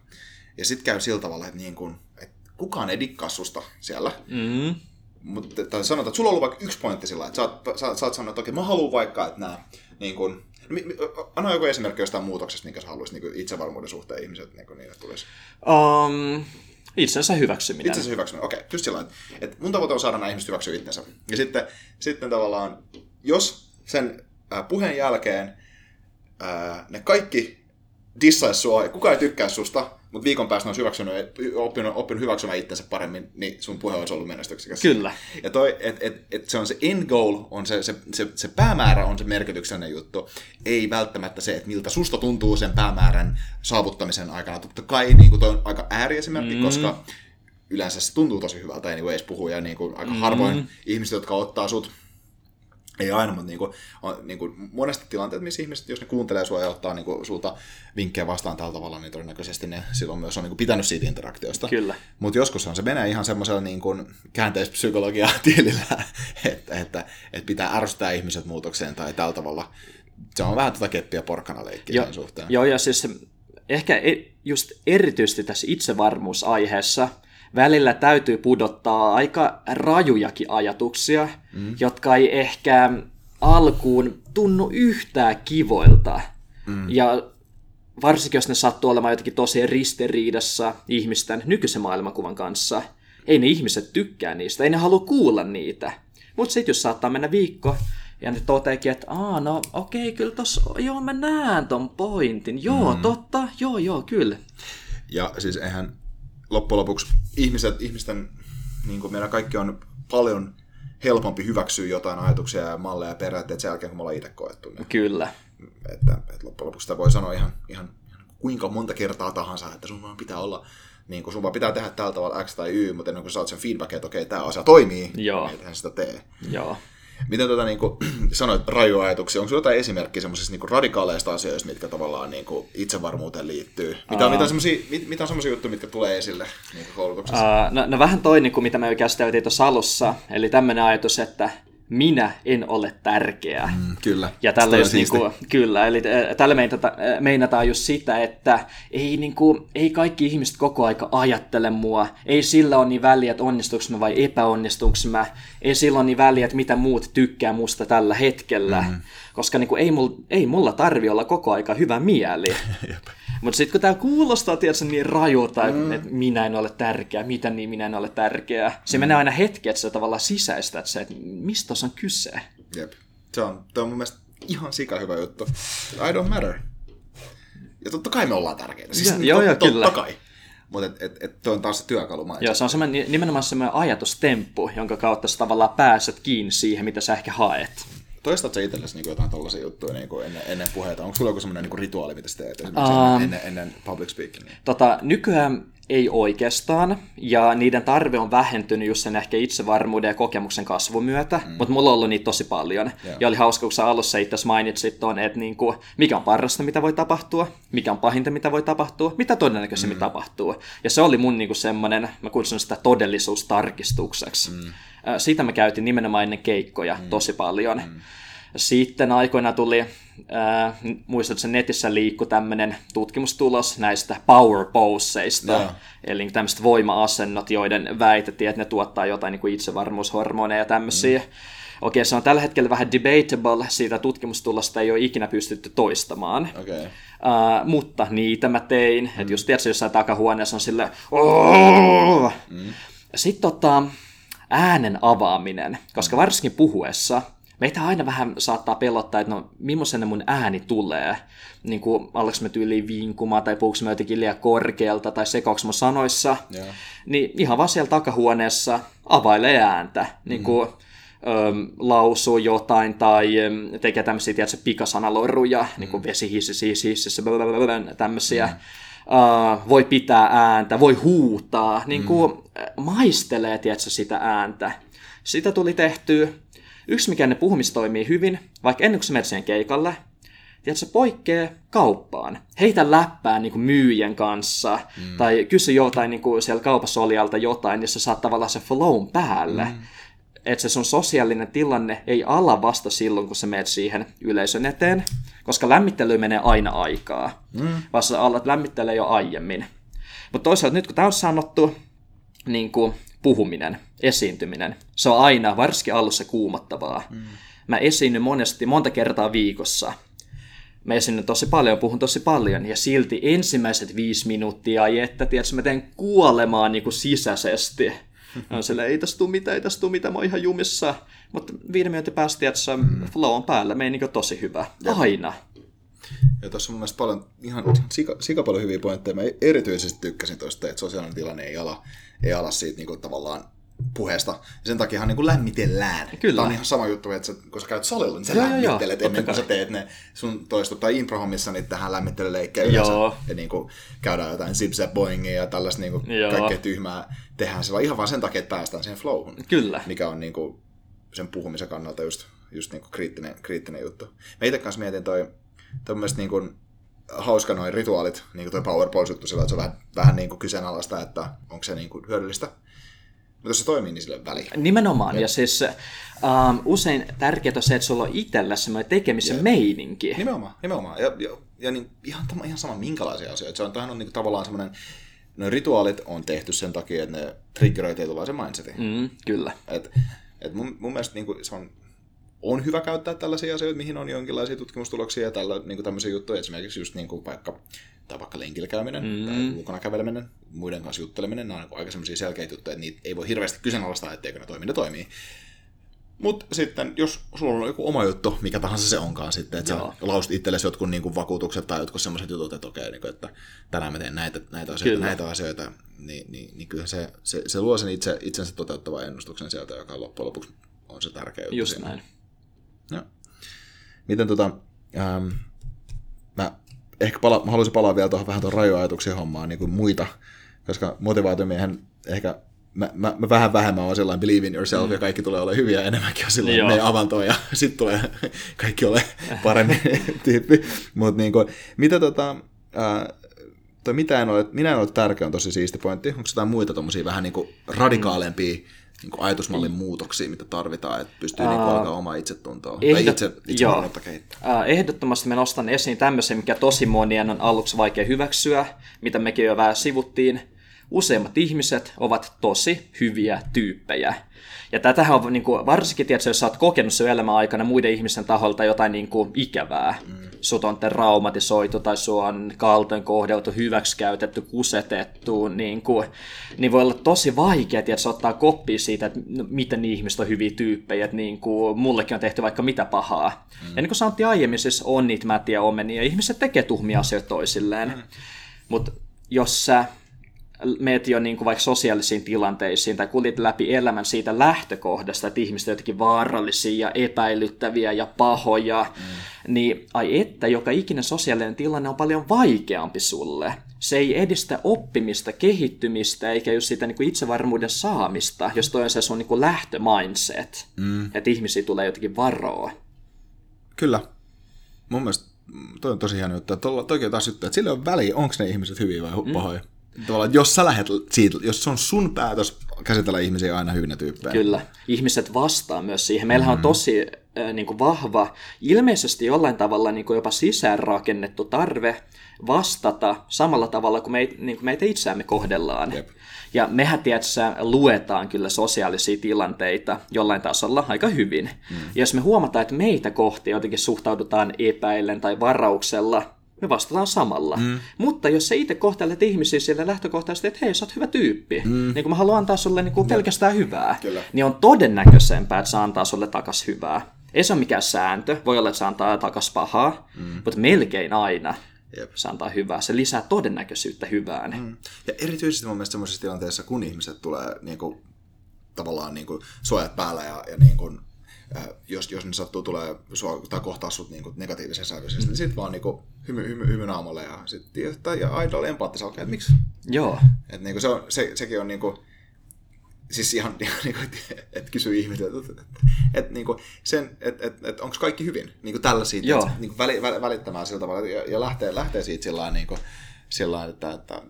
ja sitten käy sillä tavalla, että, niin kun, että kukaan ei dikkaa susta siellä, Mm. Mutta tai sanotaan, että sulla on ollut vaikka yksi pointti sillä että sä oot, sä, sä oot sanonut, että okei, mä haluan vaikka, että nämä, niin kun, mi, mi, anna joku esimerkki jostain muutoksesta, minkä sä haluaisit niin itsevarmuuden suhteen ihmiset, niin kun niille tulisi. Um, itsensä hyväksyminen. Itsensä hyväksyminen, okei, just sillä että, että mun tavoite on saada nämä ihmiset hyväksyä itsensä. Ja sitten, sitten tavallaan, jos sen äh, puheen jälkeen äh, ne kaikki dissaisi sua ja kukaan ei tykkää susta, mutta viikon päästä olisi hyväksynyt, oppinut, oppinut hyväksymään itsensä paremmin, niin sun puhe olisi ollut menestyksekäs. Kyllä. Ja toi, et, et, et se on se end goal, on se, se, se, se päämäärä on se merkityksellinen juttu, ei välttämättä se, että miltä susta tuntuu sen päämäärän saavuttamisen aikana. Totta kai niin kuin toi on aika ääriesimerkki, mm. koska yleensä se tuntuu tosi hyvältä anyways puhua, ja niin kuin aika mm. harvoin ihmiset, jotka ottaa sut ei aina, mutta niin kuin, on, niin kuin monesti tilanteet, missä ihmiset, jos ne kuuntelee sua ja ottaa niin kuin, sulta vinkkejä vastaan tällä tavalla, niin todennäköisesti ne silloin myös on niin kuin, pitänyt siitä interaktiosta. Kyllä. Mutta joskushan se menee ihan semmoisella niin kuin, käänteispsykologia tielillä, että, että, että pitää ärsyttää ihmiset muutokseen tai tällä tavalla. Se on vähän tätä keppiä porkkana leikkiä suhteen. Joo, ja siis ehkä e- just erityisesti tässä itsevarmuusaiheessa välillä täytyy pudottaa aika rajujakin ajatuksia, mm. jotka ei ehkä alkuun tunnu yhtään kivoilta. Mm. Ja varsinkin jos ne sattuu olemaan jotenkin tosi ristiriidassa ihmisten nykyisen maailmankuvan kanssa. Ei ne ihmiset tykkää niistä, ei ne halua kuulla niitä. Mutta sitten jos saattaa mennä viikko, ja ne toteekin, että Aa, no okei, okay, kyllä tossa, joo mä näen ton pointin, joo, mm. totta, joo, joo, kyllä. Ja siis eihän loppujen lopuksi ihmiset, ihmisten, niin kuin meidän kaikki on paljon helpompi hyväksyä jotain ajatuksia ja malleja ja periaatteet sen jälkeen, kun me ollaan itse koettu ne. Kyllä. Että, että loppujen lopuksi sitä voi sanoa ihan, ihan, ihan kuinka monta kertaa tahansa, että sun vaan pitää olla niin kuin sun vaan pitää tehdä tällä tavalla X tai Y, mutta ennen kuin saat sen feedbackin, että okei, tämä asia toimii, Joo. niin sitä tee. Joo. Miten tuota, niin kuin, sanoit rajuajatuksia, onko jotain esimerkkiä semmoisista niin radikaaleista asioista, mitkä tavallaan niin kuin, itsevarmuuteen liittyy? Mitä, uh, mitä, on mit, mitä on semmoisia juttuja, mitkä tulee esille niin koulutuksessa? Uh, no, no vähän toinen kuin mitä me käsiteltiin tuossa alussa, eli tämmöinen ajatus, että minä en ole tärkeä. Mm, kyllä. Ja tällä just niinku, kyllä, eli tällä meinata, meinataan just sitä, että ei, niinku, ei kaikki ihmiset koko aika ajattele mua. Ei sillä ole niin väliä, että onnistuuko mä vai epäonnistuuko mä. Ei sillä ole niin väliä, että mitä muut tykkää musta tällä hetkellä. Mm. Koska niinku, ei, mulla, ei mulla tarvi olla koko aika hyvä mieli. Mutta sitten kun tämä kuulostaa tietysti niin rajulta, mm. että minä en ole tärkeä, mitä niin minä en ole tärkeä, se mm. menee aina hetki, että se tavallaan sisäistät se, että mistä tuossa on kyse. Jep. Se on, tämä on mun mielestä ihan sika hyvä juttu. I don't matter. Ja totta kai me ollaan tärkeitä. Siis ja, joo, joo, kyllä. kai. Mutta et, et, et, on taas se työkalu. Joo, se on semmoinen, nimenomaan semmoinen ajatustemppu, jonka kautta sä tavallaan pääset kiinni siihen, mitä sä ehkä haet. Toistat sä itsellesi niin jotain tällaisia juttuja niin kuin ennen, ennen puheita? Onko sulla joku semmoinen niin rituaali, mitä sä teet um, ennen, ennen public speakingia? Tota, nykyään ei oikeastaan, ja niiden tarve on vähentynyt just sen ehkä itsevarmuuden ja kokemuksen kasvun myötä, mm. mutta mulla on ollut niitä tosi paljon. Yeah. Ja oli hauska, kun sä alussa itse mainitsit ton, että niinku, mikä on parasta, mitä voi tapahtua, mikä on pahinta, mitä voi tapahtua, mitä todennäköisemmin mm. tapahtuu. Ja se oli mun niinku semmoinen, mä kutsun sitä todellisuustarkistukseksi. Mm. Siitä me käytiin nimenomaan ennen keikkoja mm. tosi paljon. Mm. Sitten aikoina tuli, äh, muistat, että netissä liikkui tämmöinen tutkimustulos näistä power poseista, no. eli tämmöiset voima-asennot, joiden väitettiin, että ne tuottaa jotain niin kuin itsevarmuushormoneja ja tämmöisiä. Mm. Okei, se on tällä hetkellä vähän debatable, siitä tutkimustulosta ei ole ikinä pystytty toistamaan. Okay. Uh, mutta niitä mä tein, mm. että just tiedätkö, jossain takahuoneessa on silleen, mm. Sitten tota, äänen avaaminen, koska varsinkin puhuessa meitä aina vähän saattaa pelottaa, että no millaisen mun ääni tulee. Niin kuin alleks mä tyyliin vinkumaan tai puhuks mä jotenkin liian korkealta tai sekoaks mä sanoissa. Yeah. Niin ihan vaan siellä takahuoneessa availee ääntä. Niin kuin, äm, lausuu jotain tai äm, tekee tämmöisiä tiedätkö, pikasanaloruja, mm. niin kuin vesi hississä, hississä, tämmöisiä. Mm. Uh, voi pitää ääntä, voi huutaa, niin kuin mm. maistelee tiedätkö, sitä ääntä. Sitä tuli tehtyä Yksi, mikä ne puhumista toimii hyvin, vaikka ennen kuin sä keikalle, tiedätkö, poikkeaa kauppaan. Heitä läppää niin kuin myyjän kanssa, mm. tai kysy jotain niin kuin siellä kaupassa olijalta jotain, niin sä saat tavallaan se flown päälle. Mm. Että se sun sosiaalinen tilanne ei ala vasta silloin, kun sä menet siihen yleisön eteen, koska lämmittely menee aina aikaa, mm. vaan sä alat lämmittelee jo aiemmin. Mutta toisaalta nyt kun tämä on sanottu, niin kuin puhuminen, esiintyminen, se on aina, varsinkin alussa kuumottavaa. Mm. Mä esiinnyn monesti, monta kertaa viikossa. Mä esiinnyn tosi paljon, puhun tosi paljon, ja silti ensimmäiset viisi minuuttia, että tiedätkö, mä teen kuolemaan niin kuin sisäisesti. On sillä, ei tässä tule mitään, ei tässä tule mitään, mä oon ihan jumissa. Mutta viiden minuutin päästä, tiedätkö, mm. flow on päällä, meni niin tosi hyvä. Aina. Ja tuossa on mun mielestä paljon, ihan sika, sika paljon hyviä pointteja. Mä erityisesti tykkäsin tuosta, että sosiaalinen tilanne ei ala, ei ala siitä niin kuin, tavallaan puheesta. Ja sen takia niin kuin lämmitellään. Kyllä. Tämä on ihan sama juttu, että sä, kun sä käyt salilla, niin sä joo, lämmittelet joo, ennen kuin sä teet ne sun toistut tai improhommissa niin tähän lämmittelyleikkejä yleensä. Ja niin kuin käydään jotain zip boingia ja tällaista niin kuin kaikkea tyhmää tehdään sillä ihan vaan sen takia, että päästään siihen flowhun. Kyllä. Mikä on niin kuin sen puhumisen kannalta just, just niin kuin kriittinen, kriittinen juttu. Mä itse kanssa mietin toi, toi niin kuin hauska noin rituaalit, niin kuin toi PowerPoint-juttu sillä, että se on vähän, vähän niin kuin kyseenalaista, että onko se niin kuin hyödyllistä mutta jos se toimii, niin sille väliä. Nimenomaan, ja, ja siis um, usein tärkeää on se, että sulla on itsellä semmoinen tekemisen ja, meininki. Nimenomaan, nimenomaan. Ja, ja, ja niin, ihan, ihan sama minkälaisia asioita. Se on, tähän on niin, tavallaan semmoinen, no rituaalit on tehty sen takia, että ne triggeröi tietynlaisen mindsetin. Mm, kyllä. Et, et mun, mun mielestä niin kuin, se on, on hyvä käyttää tällaisia asioita, mihin on jonkinlaisia tutkimustuloksia ja tällä, niin kuin tämmöisiä juttuja. Esimerkiksi just niin kuin vaikka tai vaikka lenkillä käyminen mm. tai ulkona käveleminen, muiden kanssa jutteleminen, nämä on niin aika semmoisia selkeitä juttuja, että niitä ei voi hirveästi kyseenalaistaa, etteikö ne toimi, ne toimii. Mutta sitten, jos sulla on joku oma juttu, mikä tahansa se onkaan sitten, että Joo. sä lausut itsellesi jotkut niin kuin vakuutukset tai jotkut semmoiset jutut, että okei, niin kuin, että tänään mä teen näitä, näitä asioita, kyllä. näitä asioita, niin, niin, niin kyllä se, se, se luo sen itse, itsensä toteuttavan ennustuksen sieltä, joka loppujen lopuksi on se tärkeä juttu. Just siinä. näin. Joo. Miten tota, ähm, ehkä pala, mä haluaisin palaa vielä tuohon vähän tuon rajoajatuksien hommaan niin kuin muita, koska motivaatiomiehen ehkä mä, mä, mä vähän vähemmän olen sellainen believe in yourself mm. ja kaikki tulee olemaan hyviä enemmänkin on silloin Joo. meidän avantoon ja sitten tulee kaikki ole paremmin tyyppi. Mutta niin mitä tota, ää, toi mitä en ole, minä en ole tärkeä on tosi siisti pointti. Onko jotain muita tommosia vähän niin kuin radikaalempia mm niin kuin ajatusmallin muutoksia, mitä tarvitaan, että pystyy uh, niin alkaa omaa itsetuntoa ehdot, tai itse, itse kehittää. Uh, ehdottomasti mä nostan esiin tämmöisen, mikä tosi monien on aluksi vaikea hyväksyä, mitä mekin jo vähän sivuttiin. Useimmat ihmiset ovat tosi hyviä tyyppejä. Ja tätähän on niin kuin, varsinkin, tietysti, jos sä oot kokenut sen elämän aikana muiden ihmisten taholta jotain niin kuin, ikävää. Mm. Sut on traumatisoitu tai sua on kaltoin kohdeltu, hyväksikäytetty, kusetettu, niin, kuin, niin voi olla tosi vaikea tietysti, ottaa koppia siitä, että miten ihmiset on hyviä tyyppejä. Että niin kuin, mullekin on tehty vaikka mitä pahaa. Mm. Ja niin kuin sanottiin aiemmin, siis on niitä mätiä omenia. Ihmiset tekee tuhmia asioita toisilleen. Mm. Mutta jos sä meet jo niin kuin vaikka sosiaalisiin tilanteisiin tai kuljet läpi elämän siitä lähtökohdasta, että ihmiset jotenkin vaarallisia ja epäilyttäviä ja pahoja, mm. niin ai että, joka ikinen sosiaalinen tilanne on paljon vaikeampi sulle. Se ei edistä oppimista, kehittymistä eikä just sitä niin kuin itsevarmuuden saamista, jos toi on se sun niin kuin lähtömindset, mm. että ihmisiä tulee jotenkin varoa. Kyllä. Mun mielestä toi on tosi hieno juttu. Toki taas juttu, että sillä on väliä, onko ne ihmiset hyviä vai mm. pahoja. Mm tavallaan, jos sä lähdet siitä, jos se on sun päätös käsitellä ihmisiä aina hyvinä tyyppejä. Kyllä, ihmiset vastaa myös siihen. Meillähän mm. on tosi äh, niin kuin vahva, ilmeisesti jollain tavalla niin kuin jopa sisäänrakennettu tarve vastata samalla tavalla kuin, meit, niin kuin meitä itseämme kohdellaan. Jep. Ja mehän tietysti luetaan kyllä sosiaalisia tilanteita jollain tasolla aika hyvin. Mm. Ja jos me huomataan, että meitä kohti jotenkin suhtaudutaan epäillen tai varauksella, me vastataan samalla. Mm. Mutta jos sä itse kohtelet ihmisiä sille lähtökohtaisesti, että hei, sä oot hyvä tyyppi, mm. niin kun mä haluan antaa sulle niin kuin pelkästään hyvää, Kyllä. niin on todennäköisempää, että saa antaa sulle takas hyvää. Ei se ole mikään sääntö, voi olla, että se antaa takas pahaa, mm. mutta melkein aina Jep. se antaa hyvää. Se lisää todennäköisyyttä hyvään. Mm. Ja erityisesti mun mielestä sellaisissa tilanteissa, kun ihmiset tulee niin kuin, tavallaan niin kuin, suojat päällä ja, ja niin kuin, jos, jos ne sattuu tulee sua, tai kohtaa sut niin negatiivisen sävyisesti, niin sit vaan niin kuin, hymy, hymy, hymy naamalle ja sitten ja aina oli empaattisella, että miksi? Joo. Et, niin kuin, se on, se, sekin on niin kuin, siis ihan, ihan niin kuin, että et kysyy ihmisiltä, että et, et, niin kuin sen, että et, et, onko kaikki hyvin, niin kuin tällaisia, että, niin kuin väli, väl, välittämään sillä tavalla, ja, ja lähtee, lähtee siitä sillä niin kuin, sillä että, että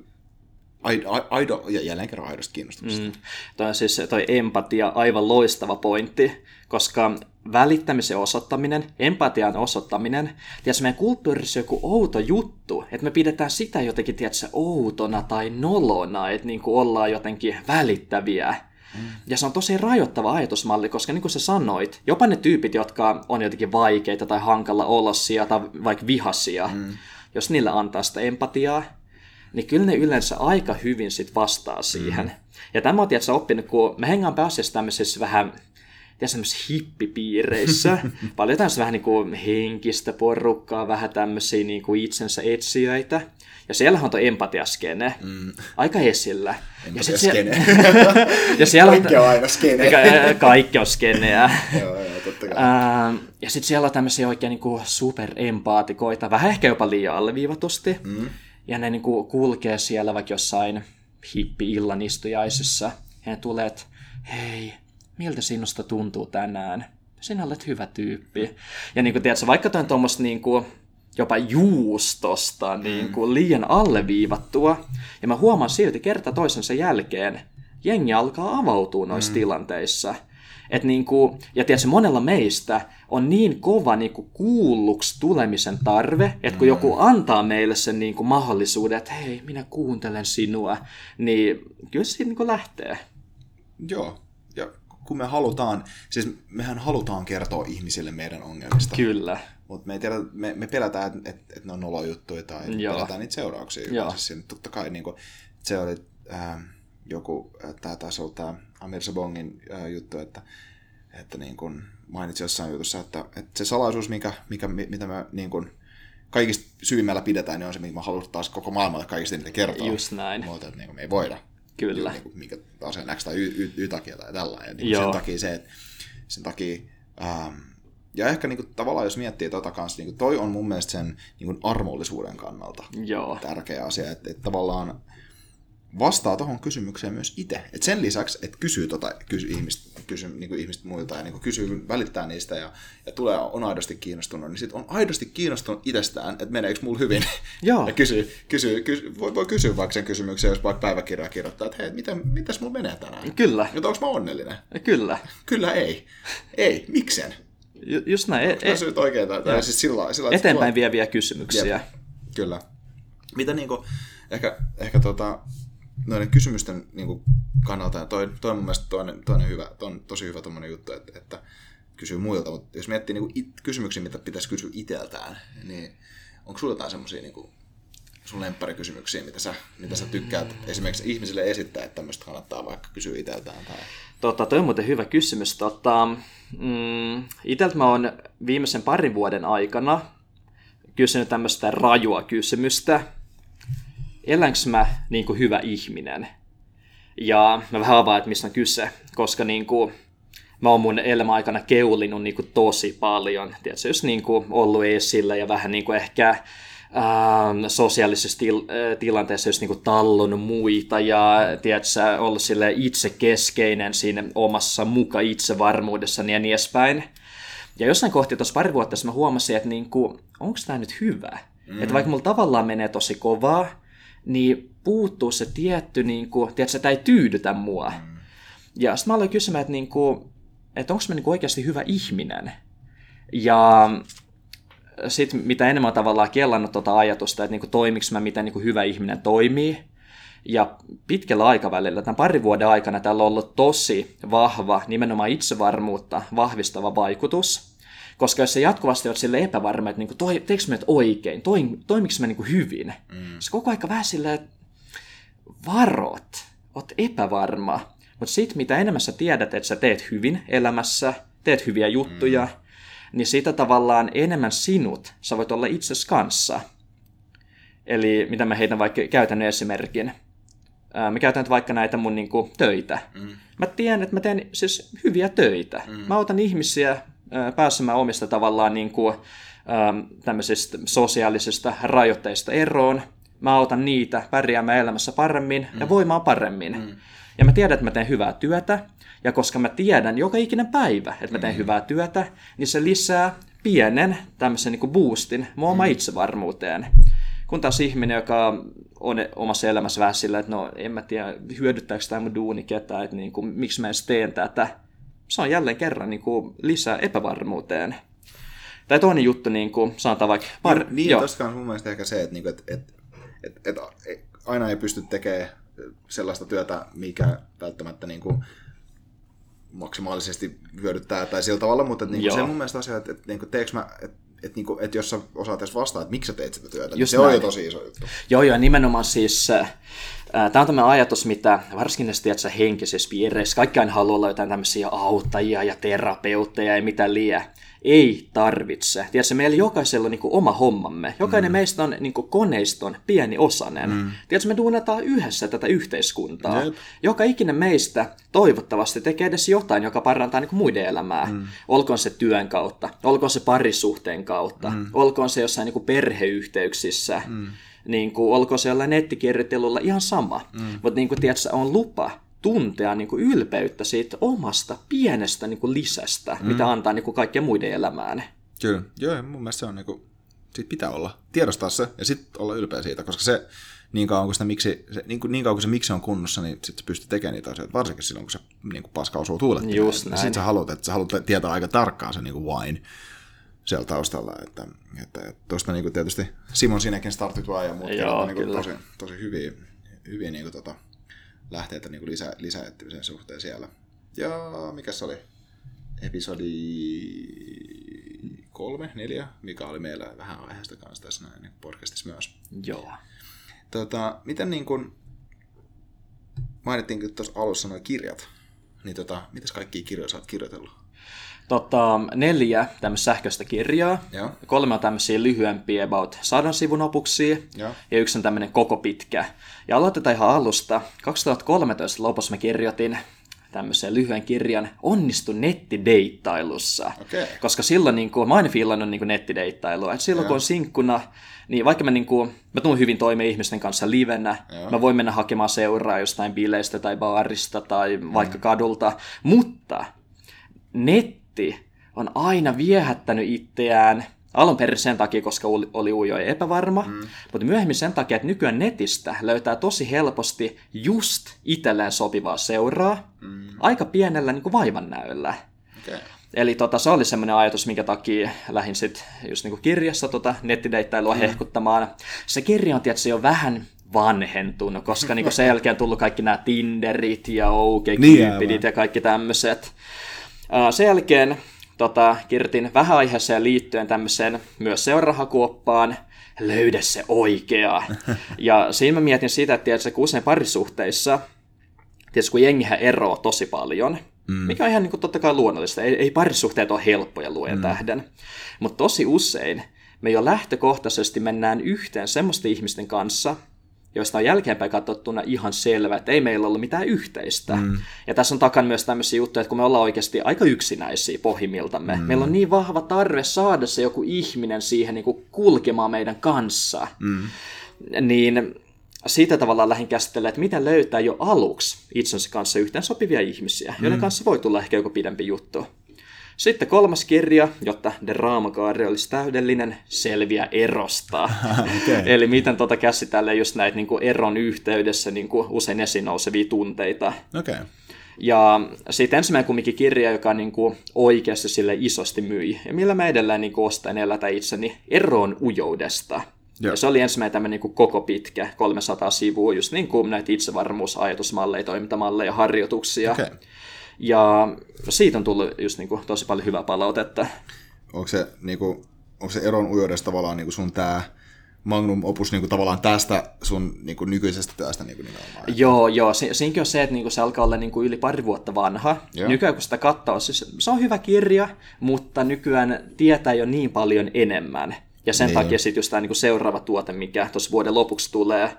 aido, ja jälleen kerran aidosta kiinnostuksesta. Mm. Toi on siis toi empatia aivan loistava pointti, koska välittämisen osoittaminen, empatian osoittaminen, tiedätkö, meidän kulttuurissa on joku outo juttu, että me pidetään sitä jotenkin, tiedätkö, outona tai nolona, että niin kuin ollaan jotenkin välittäviä. Mm. Ja se on tosi rajoittava ajatusmalli, koska niin kuin sä sanoit, jopa ne tyypit, jotka on jotenkin vaikeita tai hankala olosia tai vaikka vihasia, mm. jos niille antaa sitä empatiaa, niin kyllä ne yleensä aika hyvin sit vastaa siihen. Mm. Ja tämä on tietysti oppinut, kun me hengaan pääasiassa tämmöisissä vähän ja semmoisissa hippipiireissä. Paljon tämmöistä vähän niin kuin henkistä porukkaa, vähän tämmöisiä niin kuin itsensä etsijöitä. Ja siellä on tuo empatiaskene mm. aika esillä. Empatiaskene. ja siellä kaikki on aina skene. kaikki on skeneä. joo, joo, totta kai. ja sitten siellä on tämmöisiä oikein niin kuin superempaatikoita, vähän ehkä jopa liian alleviivatusti. Mm. Ja ne niin kuin kulkee siellä vaikka jossain hippi-illan istujaisissa. Ja ne tulee, että hei, miltä sinusta tuntuu tänään? Sinä olet hyvä tyyppi. Ja niin kuin, tiedätkö, vaikka toi on tuommoista niin kuin, jopa juustosta niin kuin, liian alleviivattua, ja mä huomaan silti kerta toisensa jälkeen, jengi alkaa avautua noissa mm. tilanteissa. Et niin kuin, ja tiedätkö, monella meistä on niin kova niin kuin kuulluksi tulemisen tarve, että kun mm. joku antaa meille sen niin kuin mahdollisuuden, että hei, minä kuuntelen sinua, niin kyllä se niin kuin lähtee. Joo, ja kun me halutaan, siis mehän halutaan kertoa ihmisille meidän ongelmista. Kyllä. Mutta me, ei tiedä, me, me pelätään, että et, et ne on nolojuttuja tai Joo. pelätään niitä seurauksia. Joo. Siis totta kai niin kuin, se oli äh, joku, tämä taisi olla tämä Amir Sabongin äh, juttu, että, että niin kuin mainitsi jossain jutussa, että, että se salaisuus, mikä, mikä, mitä me niin kuin, kaikista syvimmällä pidetään, niin on se, mikä me halutaan taas koko maailmalle kaikista niitä kertoa. Just näin. Mutta että niin kuin, me ei voida. Kyllä. Niin kuin, mikä asian X tai y, y, y, takia tai tällainen. Niin sen takia se, että sen takia, ähm, ja ehkä niin kuin, tavallaan jos miettii tota kanssa, niin kuin, toi on mun mielestä sen niin kuin, armollisuuden kannalta Joo. tärkeä asia, että, että tavallaan vastaa tuohon kysymykseen myös itse. Et sen lisäksi, että kysyy tota, kysy ihmistä, kysy, niin kuin ihmistä muilta ja niin kuin kysyy, välittää niistä ja, ja tulee, on aidosti kiinnostunut, niin sitten on aidosti kiinnostunut itsestään, että meneekö mulla hyvin. Joo. ja kysyy, kysyy, kysyy, voi, voi kysyä vaikka sen kysymyksen, jos vaikka päiväkirjaa kirjoittaa, että hei, mitä, mitäs mulla menee tänään? Kyllä. Mutta onko mä onnellinen? Kyllä. Kyllä ei. Ei. Miksen? Ju- just näin. Onko e- e- oikein? Tai siis sillä, sillä, Eteenpäin tuo... vieviä kysymyksiä. Jep. Kyllä. Mitä niinku, ehkä, ehkä tota, noiden kysymysten niin kuin, kannalta, ja toi, toi on mun mielestä toinen, toinen hyvä, on tosi hyvä tommonen juttu, että, että kysyy muilta, mutta jos miettii niin it, kysymyksiä, mitä pitäisi kysyä itseltään, niin onko sulla jotain semmoisia niin sun lempparikysymyksiä, mitä sä, mitä sä tykkäät esimerkiksi ihmisille esittää, että tämmöistä kannattaa vaikka kysyä itseltään? Tai... Tota, toi on muuten hyvä kysymys. Tota, mm, iteltä mä oon viimeisen parin vuoden aikana kysynyt tämmöistä rajua kysymystä, elänkö mä niin kuin hyvä ihminen? Ja mä vähän avaan, että mistä on kyse, koska niin kuin, mä oon mun elämän aikana keulinut niin kuin tosi paljon. Tiedätkö, just niin kuin ollut esillä ja vähän niin kuin ehkä ähm, sosiaalisessa til- äh, tilanteessa just niin kuin tallonut muita ja tiedätkö, ollut sille itse keskeinen siinä omassa muka itsevarmuudessa ja niin edespäin. Ja jossain kohti tuossa pari vuotta mä huomasin, että niin kuin, onko tämä nyt hyvä? Mm. Että vaikka mulla tavallaan menee tosi kovaa, niin puuttuu se tietty, niin kuin, tiedätkö, tämä ei tyydytä mua. Mm. Ja sitten mä aloin kysymään, että, niin kuin, että onko mä niin kuin oikeasti hyvä ihminen. Ja sitten mitä enemmän on tavallaan kellannut tuota ajatusta, että niin kuin, toimiks mä, miten niin hyvä ihminen toimii, ja pitkällä aikavälillä, tämän parin vuoden aikana, tällä on ollut tosi vahva, nimenomaan itsevarmuutta vahvistava vaikutus. Koska jos sä jatkuvasti oot sille epävarma, että niinku, toi, teekö mä nyt oikein, toi, toimiks mä niinku hyvin, mm. se koko aika vähän silleen, että varot, oot epävarma. Mutta sit mitä enemmän sä tiedät, että sä teet hyvin elämässä, teet hyviä juttuja, mm. niin sitä tavallaan enemmän sinut sä voit olla itses kanssa. Eli mitä mä heitän vaikka käytännön esimerkin. Mä käytän vaikka näitä mun niinku, töitä. Mm. Mä tiedän, että mä teen siis hyviä töitä. Mm. Mä otan ihmisiä pääsemään omista tavallaan niin kuin, tämmöisistä sosiaalisista rajoitteista eroon. Mä autan niitä pärjäämään elämässä paremmin mm. ja voimaan paremmin. Mm. Ja mä tiedän, että mä teen hyvää työtä, ja koska mä tiedän joka ikinen päivä, että mä teen mm. hyvää työtä, niin se lisää pienen tämmöisen niin boostin mun oma mm. itsevarmuuteen. Kun taas ihminen, joka on omassa elämässä vähän sillä, että no en mä tiedä, hyödyttääkö tämä mun duuni ketään, että niin kuin, miksi mä edes teen tätä, se on jälleen kerran niin kuin, lisää epävarmuuteen. Tai toinen juttu, niin kuin, sanotaan vaikka... Par... Niin, niin tuossa on mun mielestä ehkä se, että, niin kuin, että, että, että, että aina ei pysty tekemään sellaista työtä, mikä välttämättä niin kuin, maksimaalisesti hyödyttää tai sillä tavalla, mutta niin se mun mielestä asia, että, että, että, että mä, että että, niinku, että jos sä osaat edes vastaa, että miksi sä teet sitä työtä, niin Just niin se näin. on jo tosi iso juttu. Joo, joo, nimenomaan siis äh, Tämä on tämmöinen ajatus, mitä varsinkin näissä tiedätkö, henkisessä piireissä, kaikki aina haluaa olla jotain tämmöisiä auttajia ja terapeutteja ja mitä liian ei tarvitse. Tiedätkö, meillä jokaisella on niin oma hommamme. Jokainen mm. meistä on niin koneiston pieni osanen. Mm. Tiedätkö, me duunataan yhdessä tätä yhteiskuntaa. Jep. Joka ikinen meistä toivottavasti tekee edes jotain, joka parantaa niin muiden elämää. Mm. Olkoon se työn kautta, olkoon se parisuhteen kautta, mm. olkoon se jossain niin perheyhteyksissä. Mm. Niin kuin, olkoon se jollain nettikirjoittelulla ihan sama. Mm. Mutta niin kuin, tiedätkö, on lupa tuntea niin kuin ylpeyttä siitä omasta pienestä niin kuin lisästä, mm. mitä antaa niin kuin kaikkien muiden elämään. Kyllä, joo, mun mielestä se on niin kuin, siitä pitää olla, tiedostaa se ja sitten olla ylpeä siitä, koska se niin kauan kuin, sitä miksi, se, niin, kuin, niin kauan kuin se miksi on kunnossa, niin sitten se pystyy tekemään niitä asioita, varsinkin silloin, kun se niin kuin paska osuu tuulettimeen. Just näin. Sitten sä haluat, että sä haluat tietää aika tarkkaan se niin kuin wine siellä taustalla, että, että, että tuosta niin tietysti Simon sinäkin startit ja muut Joo, niin kuin tosi, tosi hyviä, hyviä niin kuin, tota, lähteitä niin kuin lisä, lisäettimisen suhteen siellä. Ja mikä se oli? Episodi kolme, neljä, mikä oli meillä vähän aiheesta kanssa tässä näin podcastissa myös. Joo. Tota, miten niin kuin, mainittiin tuossa alussa nuo kirjat, niin tota, mitäs kaikkia kirjoja sä oot kirjoitellut? Tota, neljä tämmöistä sähköistä kirjaa. Ja. Kolme on tämmöisiä lyhyempiä, about sadan sivun opuksia. Ja, ja yksi on tämmöinen koko pitkä. Ja aloitetaan ihan alusta. 2013 lopussa mä kirjoitin tämmöisen lyhyen kirjan Onnistu nettideittailussa. Okay. Koska silloin niin kuin, mä aina fiilannut niin nettideittailua. Et silloin ja. kun on sinkkuna, niin vaikka mä, niin kuin, mä tuun hyvin toimeen ihmisten kanssa livenä, ja. mä voin mennä hakemaan seuraa jostain bileistä tai baarista tai mm. vaikka kadulta, mutta netti on aina viehättänyt itseään Alun perin sen takia, koska oli ujo ja epävarma, mm. mutta myöhemmin sen takia, että nykyään netistä löytää tosi helposti just itselleen sopivaa seuraa mm. aika pienellä niin vaivannäöllä. Okay. Eli tota, se oli semmoinen ajatus, minkä takia lähdin sitten just niin kirjassa tota, nettideittailua mm. hehkuttamaan. Se kirja on tietysti jo vähän vanhentunut, koska niin sen jälkeen on tullut kaikki nämä Tinderit ja OkCupidit niin, ja kaikki tämmöiset. Sen jälkeen tota, kirjoitin vähän aiheeseen liittyen tämmöiseen myös seurahakuoppaan, löydä se oikea. Ja siinä mä mietin sitä, että tiedätkö, kun usein parisuhteissa, tiedätkö, kun jengihän eroaa tosi paljon, mm. mikä on ihan niin kuin, totta kai luonnollista, ei, ei parisuhteet ole helppoja luen mm. tähden, mutta tosi usein me jo lähtökohtaisesti mennään yhteen semmoisten ihmisten kanssa, joista on jälkeenpäin katsottuna ihan selvä, että ei meillä ollut mitään yhteistä. Mm. Ja tässä on takan myös tämmöisiä juttuja, että kun me ollaan oikeasti aika yksinäisiä pohjimmiltamme, mm. meillä on niin vahva tarve saada se joku ihminen siihen niin kuin kulkemaan meidän kanssa, mm. niin siitä tavallaan lähdin käsittelemään, että miten löytää jo aluksi itsensä kanssa yhteen sopivia ihmisiä, joiden mm. kanssa voi tulla ehkä joku pidempi juttu. Sitten kolmas kirja, jotta draamakaari olisi täydellinen, selviä erosta. okay. Eli miten tota käsitellään just näitä niin kuin eron yhteydessä niin kuin usein esiin nousevia tunteita. Okay. Ja sitten ensimmäinen kumminkin kirja, joka niin kuin oikeasti sille isosti myi, ja millä mä edelleen niin kuin ostan elätä itseni eroon ujoudesta. Joo. Ja se oli ensimmäinen tämmöinen niin koko pitkä, 300 sivua, just niin kuin näitä itsevarmuusajatusmalleja, toimintamalleja, harjoituksia. Okay. Ja siitä on tullut just niin kuin, tosi paljon hyvää palautetta. Onko se, niin kuin, onko se eron ujoudessa tavallaan niin kuin sun tämä magnum opus niin kuin tavallaan tästä sun niin kuin nykyisestä työstä niin kuin nimenomaan? Joo, joo. Si- siinäkin on se, että niin kuin se alkaa olla niin kuin yli pari vuotta vanha. Joo. Nykyään kun sitä katsoo, siis se on hyvä kirja, mutta nykyään tietää jo niin paljon enemmän. Ja sen niin. takia sitten just tämä niin seuraava tuote, mikä tuossa vuoden lopuksi tulee,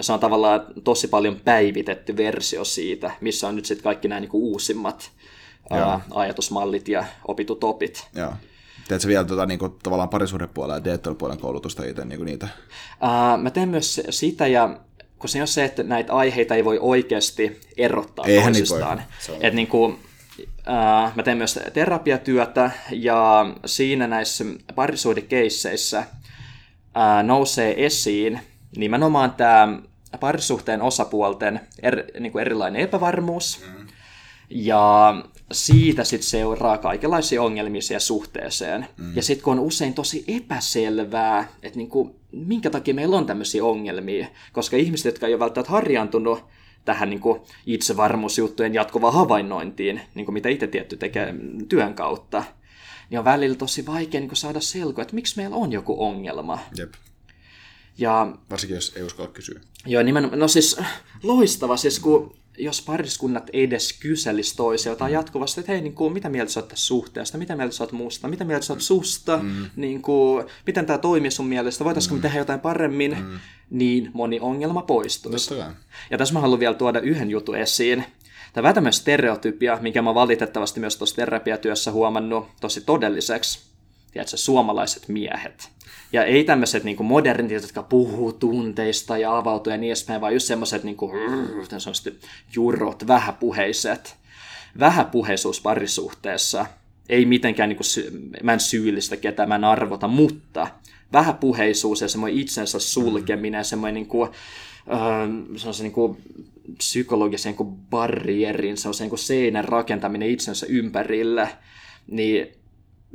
se on tavallaan tosi paljon päivitetty versio siitä, missä on nyt sitten kaikki nämä niin uusimmat ää, ajatusmallit ja opitut opit. Joo. Teetkö vielä tuota, niin kuin, tavallaan parisuhdepuolella ja puolen koulutusta itse niin niitä? Ää, mä teen myös sitä ja kun se on se, että näitä aiheita ei voi oikeasti erottaa Eihän toisistaan. Että niin kuin, mä teen myös terapiatyötä ja siinä näissä parisuhdekeisseissä äh, nousee esiin nimenomaan tämä parisuhteen osapuolten er, niin kuin erilainen epävarmuus. Mm. Ja siitä sitten seuraa kaikenlaisia ongelmia siihen suhteeseen. Mm. Ja sitten kun on usein tosi epäselvää, että niinku, minkä takia meillä on tämmöisiä ongelmia, koska ihmiset, jotka ei ole välttämättä harjaantunut tähän niin kuin itsevarmuusjuttujen jatkuvaan havainnointiin, niin kuin mitä itse tietty tekee työn kautta, niin on välillä tosi vaikea niin kuin saada selkoa, että miksi meillä on joku ongelma. Jep. Ja, Varsinkin jos ei uskalla kysyä. Joo, nimenomaan. No siis loistava, siis kun jos pariskunnat edes kyselisi toisilta mm. jatkuvasti, että hei, niin kuin, mitä mieltä sä oot tästä suhteesta, mitä mieltä sä oot musta, mitä mieltä sä oot susta, mm. niin kuin, miten tämä toimii sun mielestä, voitaisiinko mm. me tehdä jotain paremmin, mm. niin moni ongelma poistuisi. Ja tässä mä haluan vielä tuoda yhden jutun esiin. Tämä vähän tämmöinen stereotypia, minkä mä valitettavasti myös tuossa terapiatyössä huomannut tosi todelliseksi. Tiedätkö, suomalaiset miehet. Ja ei tämmöiset niin modernit, jotka puhuu tunteista ja avautuu ja niin edespäin, vaan just semmoiset niin kuin, jurot, vähäpuheiset. Vähäpuheisuus parisuhteessa ei mitenkään, niin kuin, mä en syyllistä ketään, mä en arvota, mutta vähäpuheisuus ja semmoinen itsensä sulkeminen ja semmoinen niin kuin, öö, niin kuin psykologisen niin kuin barrierin, se niin kuin seinän rakentaminen itsensä ympärille, niin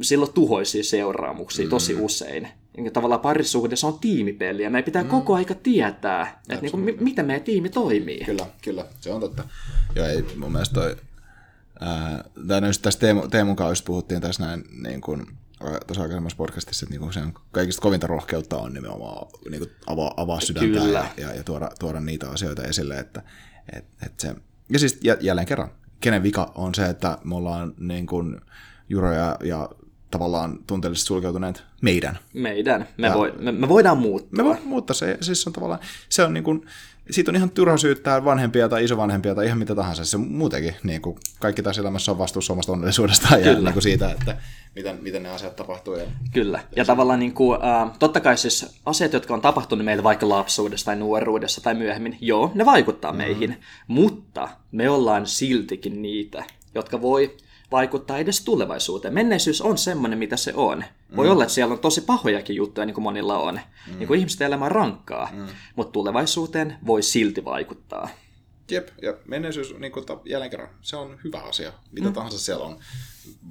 silloin tuhoisia seuraamuksia mm. tosi usein niin tavallaan parisuhde, se on tiimipeli ja meidän pitää mm. koko aika tietää, että niin kuin, m- miten meidän tiimi toimii. Kyllä, kyllä, se on totta. Ja ei mun mielestä toi, ää, tai no tässä Teemu, Teemun kanssa puhuttiin tässä näin niin kuin, tuossa aikaisemmassa podcastissa, että niinku sen kaikista kovinta rohkeutta on nimenomaan niinku avaa, avaa sydäntä Kyllä. ja, ja, ja tuoda, tuoda niitä asioita esille. Että, et, et se, ja siis jälleen kerran, kenen vika on se, että me ollaan niin kuin, Juro ja, ja tavallaan tunteellisesti sulkeutuneet meidän. Meidän. Me, voi, me, me voidaan muuttaa. Me voidaan muuttaa se. Siis on tavallaan, se on niin kuin, siitä on ihan turha syyttää vanhempia tai isovanhempia tai ihan mitä tahansa. Se muutenkin, niin kuin kaikki tässä elämässä on vastuussa omasta onnellisuudestaan ja niin kuin siitä, että miten, miten ne asiat tapahtuu. Ja... Kyllä. Ja, ja tavallaan niin kuin, äh, totta kai siis asiat, jotka on tapahtunut meille vaikka lapsuudessa tai nuoruudessa tai myöhemmin, joo, ne vaikuttaa mm-hmm. meihin. Mutta me ollaan siltikin niitä, jotka voi vaikuttaa edes tulevaisuuteen. Menneisyys on semmoinen, mitä se on. Voi mm. olla, että siellä on tosi pahojakin juttuja, niin kuin monilla on. Mm. Niin kuin ihmisten elämä on rankkaa, mm. mutta tulevaisuuteen voi silti vaikuttaa. Jep, ja menneisyys, niin kuin, jälleen kerran, se on hyvä asia, mitä mm. tahansa siellä on,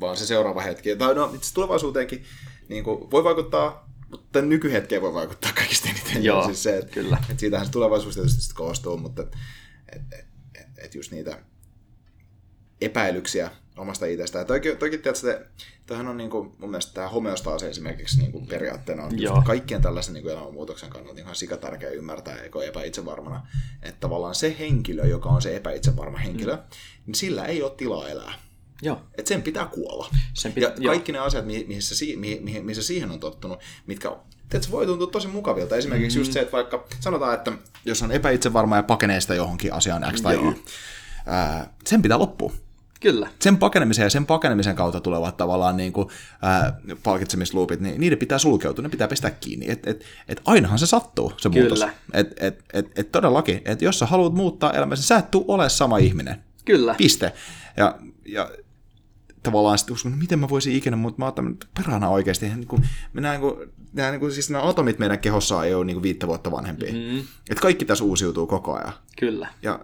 vaan se seuraava hetki. Tai no, itse tulevaisuuteenkin niin kuin, voi vaikuttaa, mutta nykyhetkeen voi vaikuttaa kaikista eniten. Joo, siis se, että, kyllä. Että siitähän se tulevaisuus tietysti koostuu, mutta et, et, et, et just niitä epäilyksiä omasta itsestä. Toki, toki tiedätkö, tämähän on niin kuin, mun mielestä tämä homeostaasi esimerkiksi niin kuin periaatteena on kaikkien tällaisen niin kuin elämänmuutoksen kannalta ihan sikatärkeä ymmärtää, eikö epäitsevarmana, että tavallaan se henkilö, joka on se epäitsevarma henkilö, mm. niin sillä ei ole tilaa elää. Joo. Et sen pitää kuolla. Sen pit- ja jo. kaikki ne asiat, missä, mihin, missä siihen on tottunut, mitkä Tiedätkö, voi tuntua tosi mukavilta. Esimerkiksi mm-hmm. just se, että vaikka sanotaan, että jos on epäitsevarma ja pakenee sitä johonkin asiaan X tai Joo. Y, ää, sen pitää loppua. Kyllä. Sen pakenemisen ja sen pakenemisen kautta tulevat tavallaan niin kuin, ää, palkitsemisluupit, niin niiden pitää sulkeutua, ne pitää pistää kiinni. Et, et, et ainahan se sattuu, se Kyllä. muutos. Et, et, et, et todellakin, että jos sä haluat muuttaa elämässä, sä et tuu ole sama ihminen. Kyllä. Piste. Ja, ja tavallaan sitten uskon, miten mä voisin ikinä, mutta mä oon perhana oikeasti. Niin kuin, me näen, niin kuin, nämä, niin kuin, siis nämä atomit meidän kehossa ei ole niin kuin viittä vuotta vanhempia. Mm-hmm. Et kaikki tässä uusiutuu koko ajan. Kyllä. Ja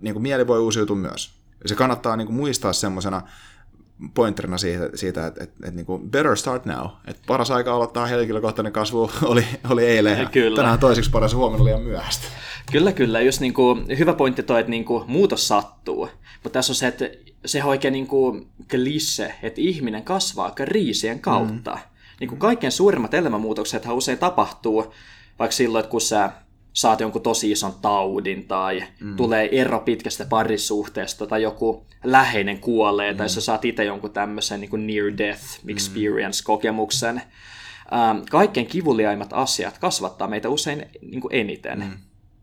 niin kuin mieli voi uusiutua myös. Se kannattaa niin kuin muistaa semmoisena pointerina siitä, siitä että, että, että niin kuin better start now. Että paras aika aloittaa henkilökohtainen kasvu oli, oli eilen ja kyllä. tänään toiseksi paras huomenna liian myöhäistä. Kyllä, kyllä. Just niin kuin, hyvä pointti toi, että niin kuin, muutos sattuu. Mutta tässä on se, että se on oikein niin kuin klise, että ihminen kasvaa riisien kautta. Mm. Niin kuin kaikkein suurimmat elämänmuutokset usein tapahtuu vaikka silloin, että kun sä saat jonkun tosi ison taudin tai mm. tulee ero pitkästä parisuhteesta tai joku läheinen kuolee mm. tai sä saat itse jonkun tämmöisen niin near death mm. experience-kokemuksen. Ähm, kaikkein kivuliaimmat asiat kasvattaa meitä usein niin kuin eniten. Mm.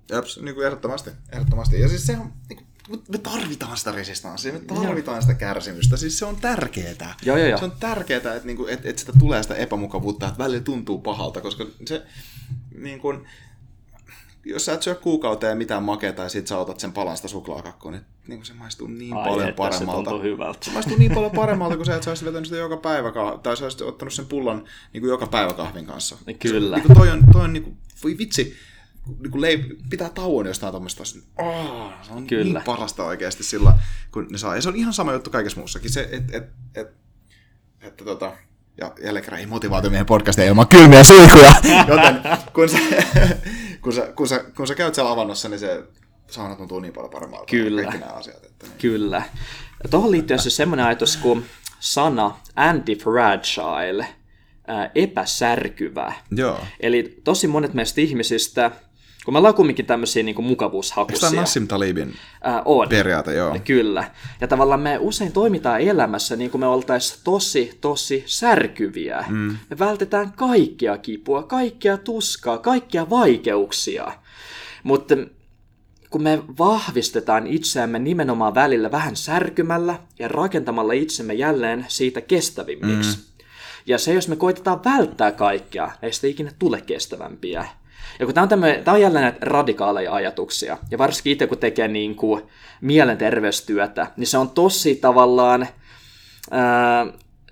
Japs, niin kuin ehdottomasti, ehdottomasti. Ja siis se on, niin kuin, me tarvitaan sitä resistanssia, me tarvitaan sitä kärsimystä. Siis se on tärkeää. Joo, joo, joo. Se on tärkeää, että, niin kuin, että, että sitä tulee sitä epämukavuutta, että välillä tuntuu pahalta, koska se niin kuin, jos sä et syö kuukauteen mitään makeata ja sit sä otat sen palan sitä suklaakakkoa, niin, niin se maistuu niin Ai paljon että, paremmalta. Se hyvältä. Se maistuu niin paljon paremmalta kuin se, että sä vetänyt sitä joka päivä, tai sä olisit ottanut sen pullon niin kuin joka päivä kahvin kanssa. Kyllä. Se, niin kuin toi on, toi on niin kuin, voi vitsi, niin kuin leip, pitää tauon jostain tuommoista. Oh, se on Kyllä. niin parasta oikeasti sillä, kun ne saa. Ja se on ihan sama juttu kaikessa muussakin. Se, et, et, et, että tota, ja jälleen kerran ei motivaatiomiehen podcast ei ilman kylmiä suikuja, joten kun sä, kun, sä, kun, sä, kun sä käyt siellä avannossa, niin se sauna tuntuu niin paljon paremmalta. Kyllä. Kaikki nämä asiat. Että niin. Kyllä. Ja tuohon liittyen se semmoinen ajatus kuin sana anti-fragile, ää, epäsärkyvä. Joo. Eli tosi monet meistä ihmisistä, kun me ollaan kumminkin tämmöisiä niin Eikö tämä mukavuushakuisia. Nassim Talibin Ää, on. periaate, joo. Kyllä. Ja tavallaan me usein toimitaan elämässä niin kuin me oltaisiin tosi, tosi särkyviä. Mm. Me vältetään kaikkia kipua, kaikkia tuskaa, kaikkia vaikeuksia. Mutta kun me vahvistetaan itseämme nimenomaan välillä vähän särkymällä ja rakentamalla itsemme jälleen siitä kestävimmiksi. Mm. Ja se, jos me koitetaan välttää kaikkea, ei sitä ikinä tule kestävämpiä. Ja kun tämä on, tämmöinen, tämä on jälleen näitä radikaaleja ajatuksia, ja varsinkin itse kun tekee niin kuin mielenterveystyötä, niin se on tosi tavallaan, ää,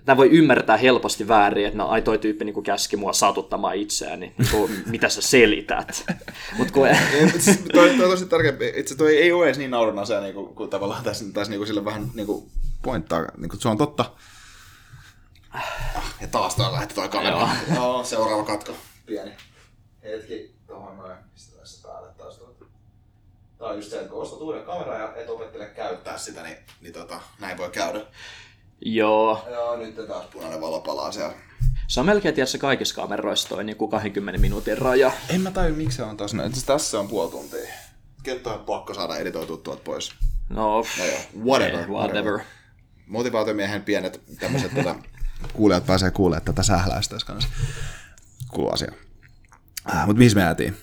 tämä voi ymmärtää helposti väärin, että no ai toi tyyppi niin kuin käski mua satuttamaan itseään, niin, kuin, mitä sä selität. Mut kun, siis toi, toi on tosi tärkeä. Itse toi ei ole edes niin naurun asia, niin kuin, kun tavallaan tässä, tässä niin kuin sille vähän niin kuin pointtaa. Niin kuin, se on totta. Ah, Ja taas lähti toi kamera. Joo. Joo. seuraava katko. Pieni. Hetki tuohon noin. Pistetään se päälle taas tuolta. Tää on just se, että kun ostat uuden kameran ja et opettele käyttää sitä, niin, niin tota, näin voi käydä. joo, Joo, nyt taas punainen valo palaa siellä. se on melkein tietysti kaikissa kameroissa toi niin kuin 20 minuutin raja. En mä tajua, miksi se on taas näin. Tässä on puoli tuntia. Ketto on pakko saada editoitua tuolta pois. No, No joo, whatever. ei, whatever. motivaatiomiehen pienet tämmöiset tätä, kuulijat pääsee kuulemaan tätä sähläistä tässä kanssa. Kuuluu asia. Äh, mutta mihin me jäätiin?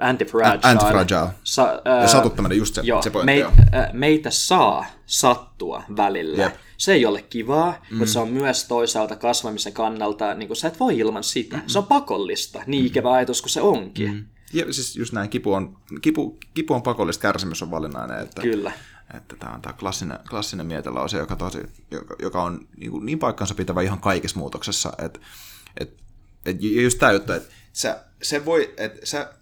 Anti-fragile. Anti-fragile. Sa- ää, Ja satuttaminen, just se, joo, se pointti. meit, ää, meitä saa sattua välillä. Jep. Se ei ole kivaa, mm. mutta se on myös toisaalta kasvamisen kannalta, niin kuin sä et voi ilman sitä. Mm. Se on pakollista, niin ikävä ajatus kuin se onkin. Mm. Ja siis just näin, kipu on, kipu, kipu on pakollista, kärsimys on valinnainen. Että, Kyllä. Että tämä on tämä klassinen, klassinen mietelause, joka, tosi, joka, joka on niin, kuin niin paikkansa pitävä ihan kaikessa muutoksessa. Että et, et, ja just tämä juttu, että sä, se voi, että sä,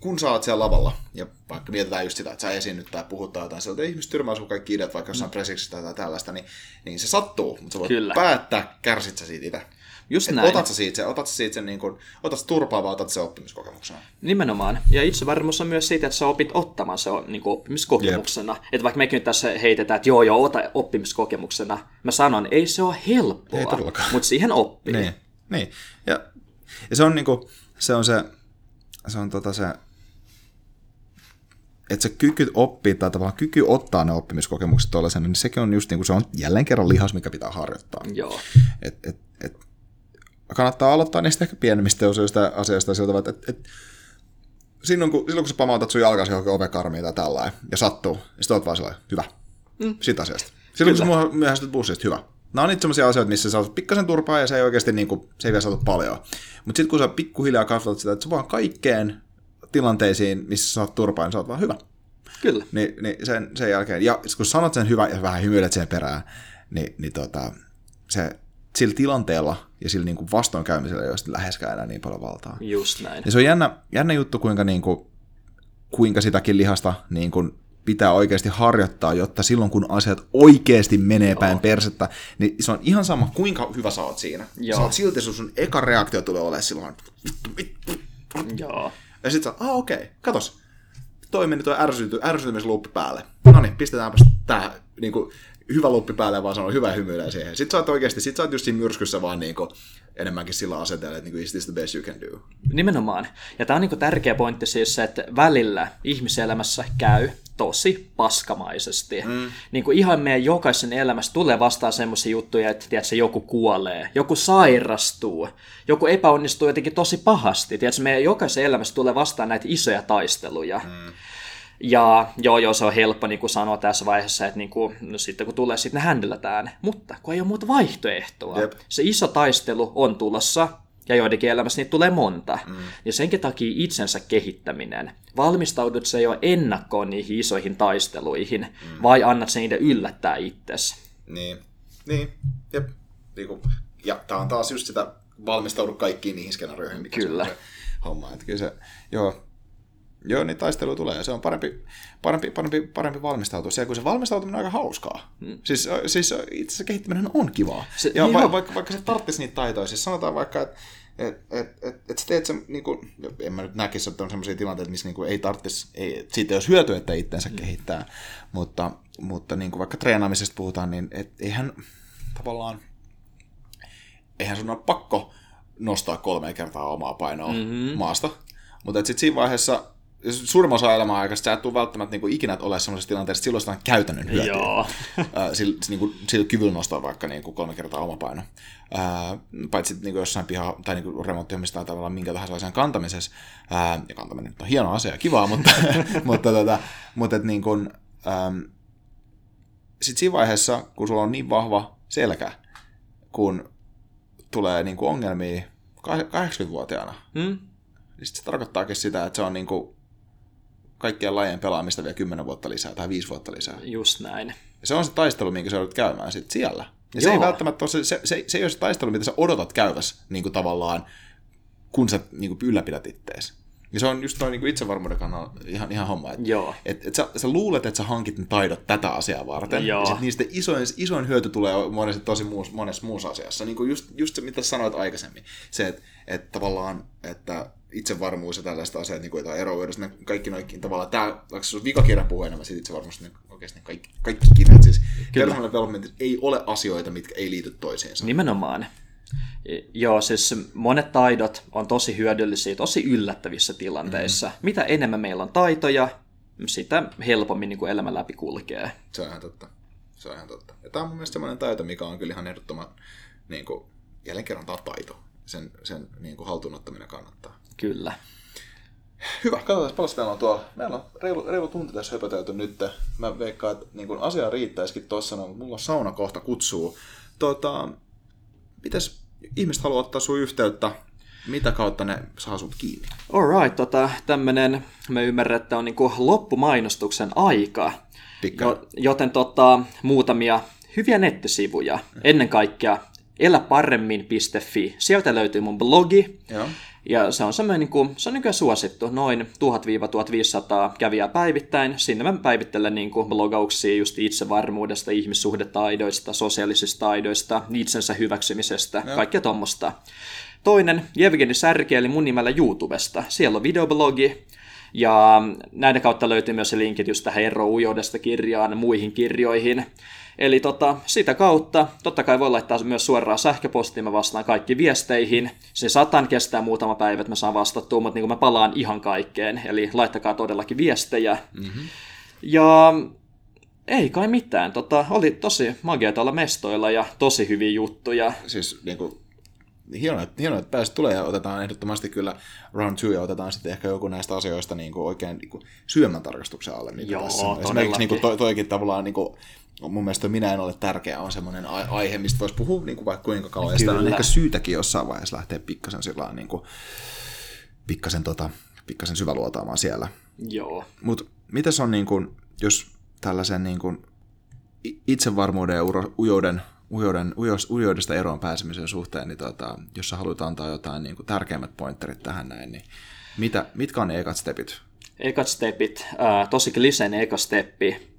kun sä oot siellä lavalla, ja vaikka mietitään just sitä, että sä esiinnyt tai puhut tai jotain, sieltä ihmiset tyrmää sun kaikki ideat vaikka jossain mm. presiksissä tai tällaista, niin, niin se sattuu, mutta sä voit Kyllä. päättää, kärsit sä siitä itse. Just Et näin. otat sä siitä, sen- otat sä siitä sen, niin kuin, otat sä turpaa vai otat se oppimiskokemuksena. Nimenomaan. Ja itsevarmuus on myös siitä, että sä opit ottamaan se niin kuin oppimiskokemuksena. Että vaikka mekin nyt tässä heitetään, että joo joo, ota oppimiskokemuksena. Mä sanon, ei se ole helppoa, mutta siihen oppii. Niin, niin. Ja, ja se on niinku, se on se, se on tota se, että se kyky oppia tai tavallaan kyky ottaa ne oppimiskokemukset tuollaisena, niin sekin on just niinku, se on jälleen kerran lihas, mikä pitää harjoittaa. Joo. Et, et, et, kannattaa aloittaa niistä ehkä pienemmistä osioista asioista siltä, että et, et, silloin, kun, silloin kun sä pamautat sun jalkasi johonkin ovekarmiin tai tällainen, ja sattuu, niin sit oot vaan sellainen, hyvä, mm. siitä asiasta. Silloin kun sä myöhästyt bussista, hyvä. Nämä on niitä sellaisia asioita, missä sä saat pikkasen turpaa ja se ei oikeasti niin kuin, se ei vielä saatu paljon. Mutta sitten kun sä pikkuhiljaa kasvatat sitä, että sä vaan kaikkeen tilanteisiin, missä sä saat turpaa, niin sä oot vaan hyvä. Kyllä. Niin, niin sen, sen jälkeen, ja kun sanot sen hyvä ja vähän hymyilet sen perään, niin, niin tota, se, sillä tilanteella ja sillä niin kuin vastoinkäymisellä ei ole läheskään enää niin paljon valtaa. Just näin. Ja se on jännä, jännä juttu, kuinka, niin kuin, kuinka sitäkin lihasta niin kuin, pitää oikeasti harjoittaa, jotta silloin kun asiat oikeasti menee päin persettä, niin se on ihan sama, kuinka hyvä sä oot siinä. Joo. Sä oot silti, sun, sun eka reaktio tulee olemaan silloin, vittu, vittu. Joo. Ja sit sä, ah okei, okay, katos. Toi meni toi ärsyty, ärsytymisluuppi päälle. No niin, pistetäänpäs tää niinku, hyvä luppi päälle, vaan sanoo hyvä hymyilee siihen. Sitten sä oot oikeesti, sit sä oot just siinä myrskyssä vaan niinku, enemmänkin sillä asenteella, että niinku, is this the best you can do? Nimenomaan. Ja tämä on niinku tärkeä pointti siis se, että välillä ihmiselämässä käy tosi paskamaisesti. Mm. Niin kuin ihan meidän jokaisen elämässä tulee vastaan semmoisia juttuja, että tiedätkö, joku kuolee, joku sairastuu, joku epäonnistuu jotenkin tosi pahasti. Tiedätkö, meidän jokaisen elämässä tulee vastaan näitä isoja taisteluja. Mm. Ja joo, joo, se on helppo niin kuin sanoa tässä vaiheessa, että niin kuin, no sitten kun tulee, sitten ne händelätään. Mutta kun ei ole muuta vaihtoehtoa. Jep. Se iso taistelu on tulossa, ja joidenkin elämässä niitä tulee monta. Mm. Ja senkin takia itsensä kehittäminen. Valmistaudut se jo ennakkoon niihin isoihin taisteluihin, mm. vai annat sen niiden yllättää itsesi? Niin, niin, jep. Niinku, ja tämä on taas just sitä valmistaudu kaikkiin niihin skenaarioihin, mikä kyllä. se homma. Että kyllä se, joo, Joo, niin taistelu tulee ja se on parempi, parempi, parempi, parempi valmistautua. Se, kun se valmistautuminen on aika hauskaa. Mm. Siis, siis itse asiassa kehittäminen on kivaa. Se, ja va- vaikka, vaikka se tarvitsisi niitä taitoja. Siis sanotaan vaikka, että et, et, et, et sä teet sen, niin kuin, en mä nyt näkisi, että on sellaisia tilanteita, missä niin kuin ei tarvitsisi, ei, siitä ei olisi hyötyä, että itsensä mm. kehittää, mutta, mutta niin kuin vaikka treenaamisesta puhutaan, niin et, eihän tavallaan, eihän sun ole pakko nostaa kolme kertaa omaa painoa mm-hmm. maasta, mutta sitten siinä vaiheessa suurimman osa elämää aikasta sä et tule välttämättä niin kuin, ikinä ole sellaisessa tilanteessa, että silloin sitä on käytännön hyötyä. Joo. sillä, niin kuin, sillä kyvyllä nostaa vaikka niin kuin kolme kertaa oma paino. Ää, paitsi niin kuin jossain piha- tai niin remonttihommissa tai tavallaan minkä tahansa asian kantamisessa. Ää, ja kantaminen on hieno asia ja kivaa, mutta, mutta, tota, mutta et, niin kuin, sitten siinä vaiheessa, kun sulla on niin vahva selkä, kun tulee niin kuin ongelmia 80-vuotiaana, hmm? niin sitten se tarkoittaakin sitä, että se on niin kuin kaikkien lajien pelaamista vielä 10 vuotta lisää tai 5 vuotta lisää. Just näin. Ja se on se taistelu, minkä sä joudut käymään sitten siellä. Ja Joo. se ei välttämättä ole se, se, se, se ei ole se taistelu, mitä sä odotat käyväs niin kuin tavallaan, kun sä niin kuin ylläpidät ittees. Ja se on just noin niin itsevarmuuden kannalta ihan, ihan homma. Että Joo. Et, et sä, sä, luulet, että sä hankit ne taidot tätä asiaa varten. Joo. Ja sit niistä isoin, isoin hyöty tulee monessa tosi muus, monessa muussa asiassa. Niin kuin just, just se, mitä sanoit aikaisemmin. Se, että et tavallaan, että itsevarmuus ja tällaista asiat, niin kuin jotain eroa, ne kaikki noikin tavallaan, tämä, vaikka se vikakirja puhuu enemmän siitä itsevarmuudesta, niin oikeasti kaikki, kaikki kirjat, siis personal development ei ole asioita, mitkä ei liity toisiinsa. Nimenomaan. Joo, siis monet taidot on tosi hyödyllisiä, tosi yllättävissä tilanteissa. Mm-hmm. Mitä enemmän meillä on taitoja, sitä helpommin niin kuin elämä läpi kulkee. Se on ihan totta. Se on ihan totta. Ja tämä on mun mielestä sellainen taito, mikä on kyllä ihan ehdottoman, niin kuin, jälleen kerran tämä taito. Sen, sen niin kuin haltuunottaminen kannattaa. Kyllä. Hyvä, katsotaan paljon meillä on tuolla. Meillä on reilu, reilu tunti tässä höpötelty nyt. Mä veikkaan, että niin kun asia riittäisikin tuossa, no, mulla on sauna kohta kutsuu. Tota, mitäs ihmiset haluaa ottaa sun yhteyttä? Mitä kautta ne saa sut kiinni? Alright, tota, tämmönen, me ymmärrän, että on niinku loppumainostuksen aika. Jo, joten tota, muutamia hyviä nettisivuja. Ennen kaikkea eläparemmin.fi. Sieltä löytyy mun blogi. Joo. Ja se on semmoinen, niin kuin, se on nykyään suosittu, noin 1000-1500 kävijää päivittäin. Sinne mä päivittelen niin kuin blogauksia just itsevarmuudesta, ihmissuhdetaidoista, sosiaalisista taidoista, itsensä hyväksymisestä, Joo. kaikkea tuommoista. Toinen, Jevgeni Särki, eli mun nimellä YouTubesta. Siellä on videoblogi, ja näiden kautta löytyy myös se linkit just tähän Ero Ujoudesta kirjaan, muihin kirjoihin. Eli tota, sitä kautta, totta kai voi laittaa myös suoraan sähköpostiin, mä vastaan kaikki viesteihin. Se satan kestää muutama päivä, että mä saan vastattua, mutta niin mä palaan ihan kaikkeen. Eli laittakaa todellakin viestejä. Mm-hmm. Ja ei kai mitään. Tota, oli tosi magia olla mestoilla ja tosi hyviä juttuja. Siis niin kuin, hienoa, että, hienoa, että pääsit tulee ja otetaan ehdottomasti kyllä round two ja otetaan sitten ehkä joku näistä asioista niin kuin oikein niin kuin syömän tarkastuksen alle. Mitä Joo, tässä. Esimerkiksi niin kuin, to, toikin tavallaan niin kuin, mun mielestä minä en ole tärkeä, on semmoinen aihe, mistä voisi puhua niin kuin vaikka kuinka kauan. Ja sitä on ehkä syytäkin jossain vaiheessa lähteä pikkasen sillä niin kuin, pikkasen, tota, pikkasen syväluotaamaan siellä. Joo. Mutta mitäs on, niin kuin, jos tällaisen niin kuin, itsevarmuuden ja ujouden, ujouden, ujoudesta eroon pääsemisen suhteen, niin tota, jos sä haluat antaa jotain niin kuin, tärkeimmät pointterit tähän näin, niin mitä, mitkä on ne ekat stepit? Ekat stepit, äh, tosi kliseinen eka steppi,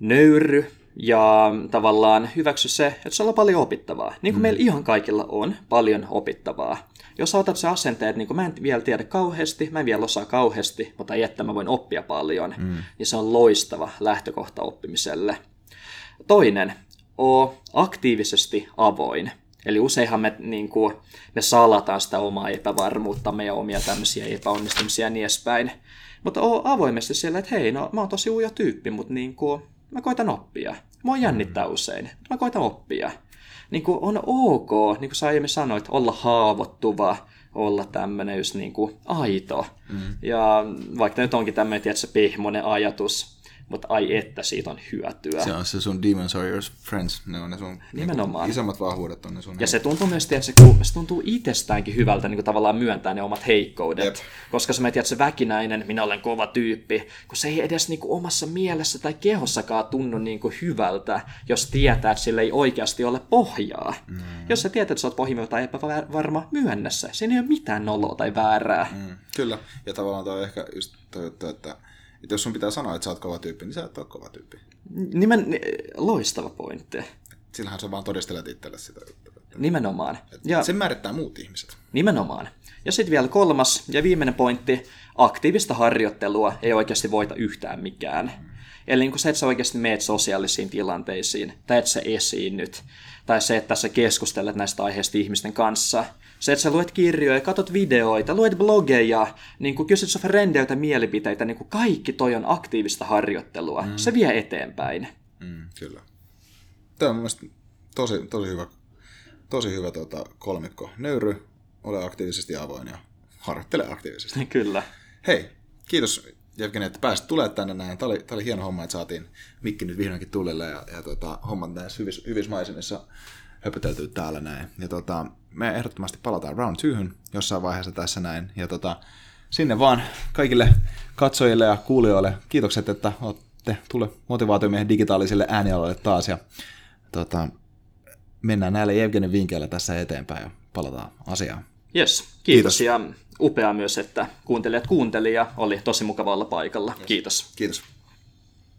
nöyry ja tavallaan hyväksy se, että sulla on paljon opittavaa. Niin kuin mm. meillä ihan kaikilla on paljon opittavaa. Jos otat se asenteet, niin kuin mä en vielä tiedä kauheasti, mä en vielä osaa kauheasti, mutta ei, että mä voin oppia paljon, mm. niin se on loistava lähtökohta oppimiselle. Toinen, oo aktiivisesti avoin. Eli useinhan me, niin kuin, me salataan sitä omaa epävarmuutta ja omia tämmöisiä epäonnistumisia ja niin edespäin. Mutta oo avoimesti siellä, että hei, no mä oon tosi ujo tyyppi, mutta niin kuin, mä koitan oppia. Mua jännittää usein. Mä koitan oppia. Niin kuin on ok, niin kuin sä aiemmin sanoit, olla haavoittuva, olla tämmöinen just niin kuin aito. Mm. Ja vaikka nyt onkin tämmöinen, tietysti, pihmonen ajatus, mutta ai että siitä on hyötyä. Se on se sun Demons are your friends, ne on ne sun Nimenomaan. Niin isommat vahvuudet on ne sun. Ja se tuntuu myös, että kun se tuntuu itsestäänkin hyvältä niin kuin tavallaan myöntää ne omat heikkoudet. Jep. Koska sä tiedät, se väkinäinen, minä olen kova tyyppi, kun se ei edes niin kuin omassa mielessä tai kehossakaan tunnu niin kuin hyvältä, jos tietää, että sillä ei oikeasti ole pohjaa. Mm. Jos sä tiedät, että sä oot pohjimmilta epävarma, myönnässä. Siinä ei ole mitään noloa tai väärää. Mm, kyllä. Ja tavallaan toi on ehkä just toi että, että jos sun pitää sanoa, että sä oot kova tyyppi, niin sä et ole kova tyyppi. Nimen, loistava pointti. Sillähän sä vaan todistelet itselle sitä juttua. Nimenomaan. Ja, sen määrittää muut ihmiset. Nimenomaan. Ja sitten vielä kolmas ja viimeinen pointti. Aktiivista harjoittelua ei oikeasti voita yhtään mikään. Mm. Eli niin kuin se, että sä oikeasti meet sosiaalisiin tilanteisiin, tai että sä esiinnyt, tai se, että sä keskustelet näistä aiheista ihmisten kanssa. Se, että sä luet kirjoja, katot videoita, luet blogeja, niin kuin kysyt frendeiltä mielipiteitä, niin kuin kaikki toi on aktiivista harjoittelua. Mm. Se vie eteenpäin. Mm, kyllä. Tämä on mielestäni tosi, tosi hyvä, tosi hyvä tota, kolmikko. Nöyry, ole aktiivisesti avoin ja harjoittele aktiivisesti. Kyllä. Hei, kiitos Jevgeni, että pääsit tulemaan tänne näin. Tämä oli, tämä oli hieno homma, että saatiin mikki nyt vihdoinkin tulille ja, ja tota, hommat näissä hyvissä, hyvissä maisemissa höpöteltyä täällä näin. Ja tota, me ehdottomasti palataan round 2 jossain vaiheessa tässä näin. Ja tota, sinne vaan kaikille katsojille ja kuulijoille kiitokset, että olette tulleet motivaatiomiehen digitaalisille äänialoille taas. Ja tota, mennään näillä Evgenin vinkkeillä tässä eteenpäin ja palataan asiaan. Yes, kiitos. kiitos. ja upea myös, että kuuntelijat kuunteli ja oli tosi mukava olla paikalla. Yes. Kiitos. Kiitos.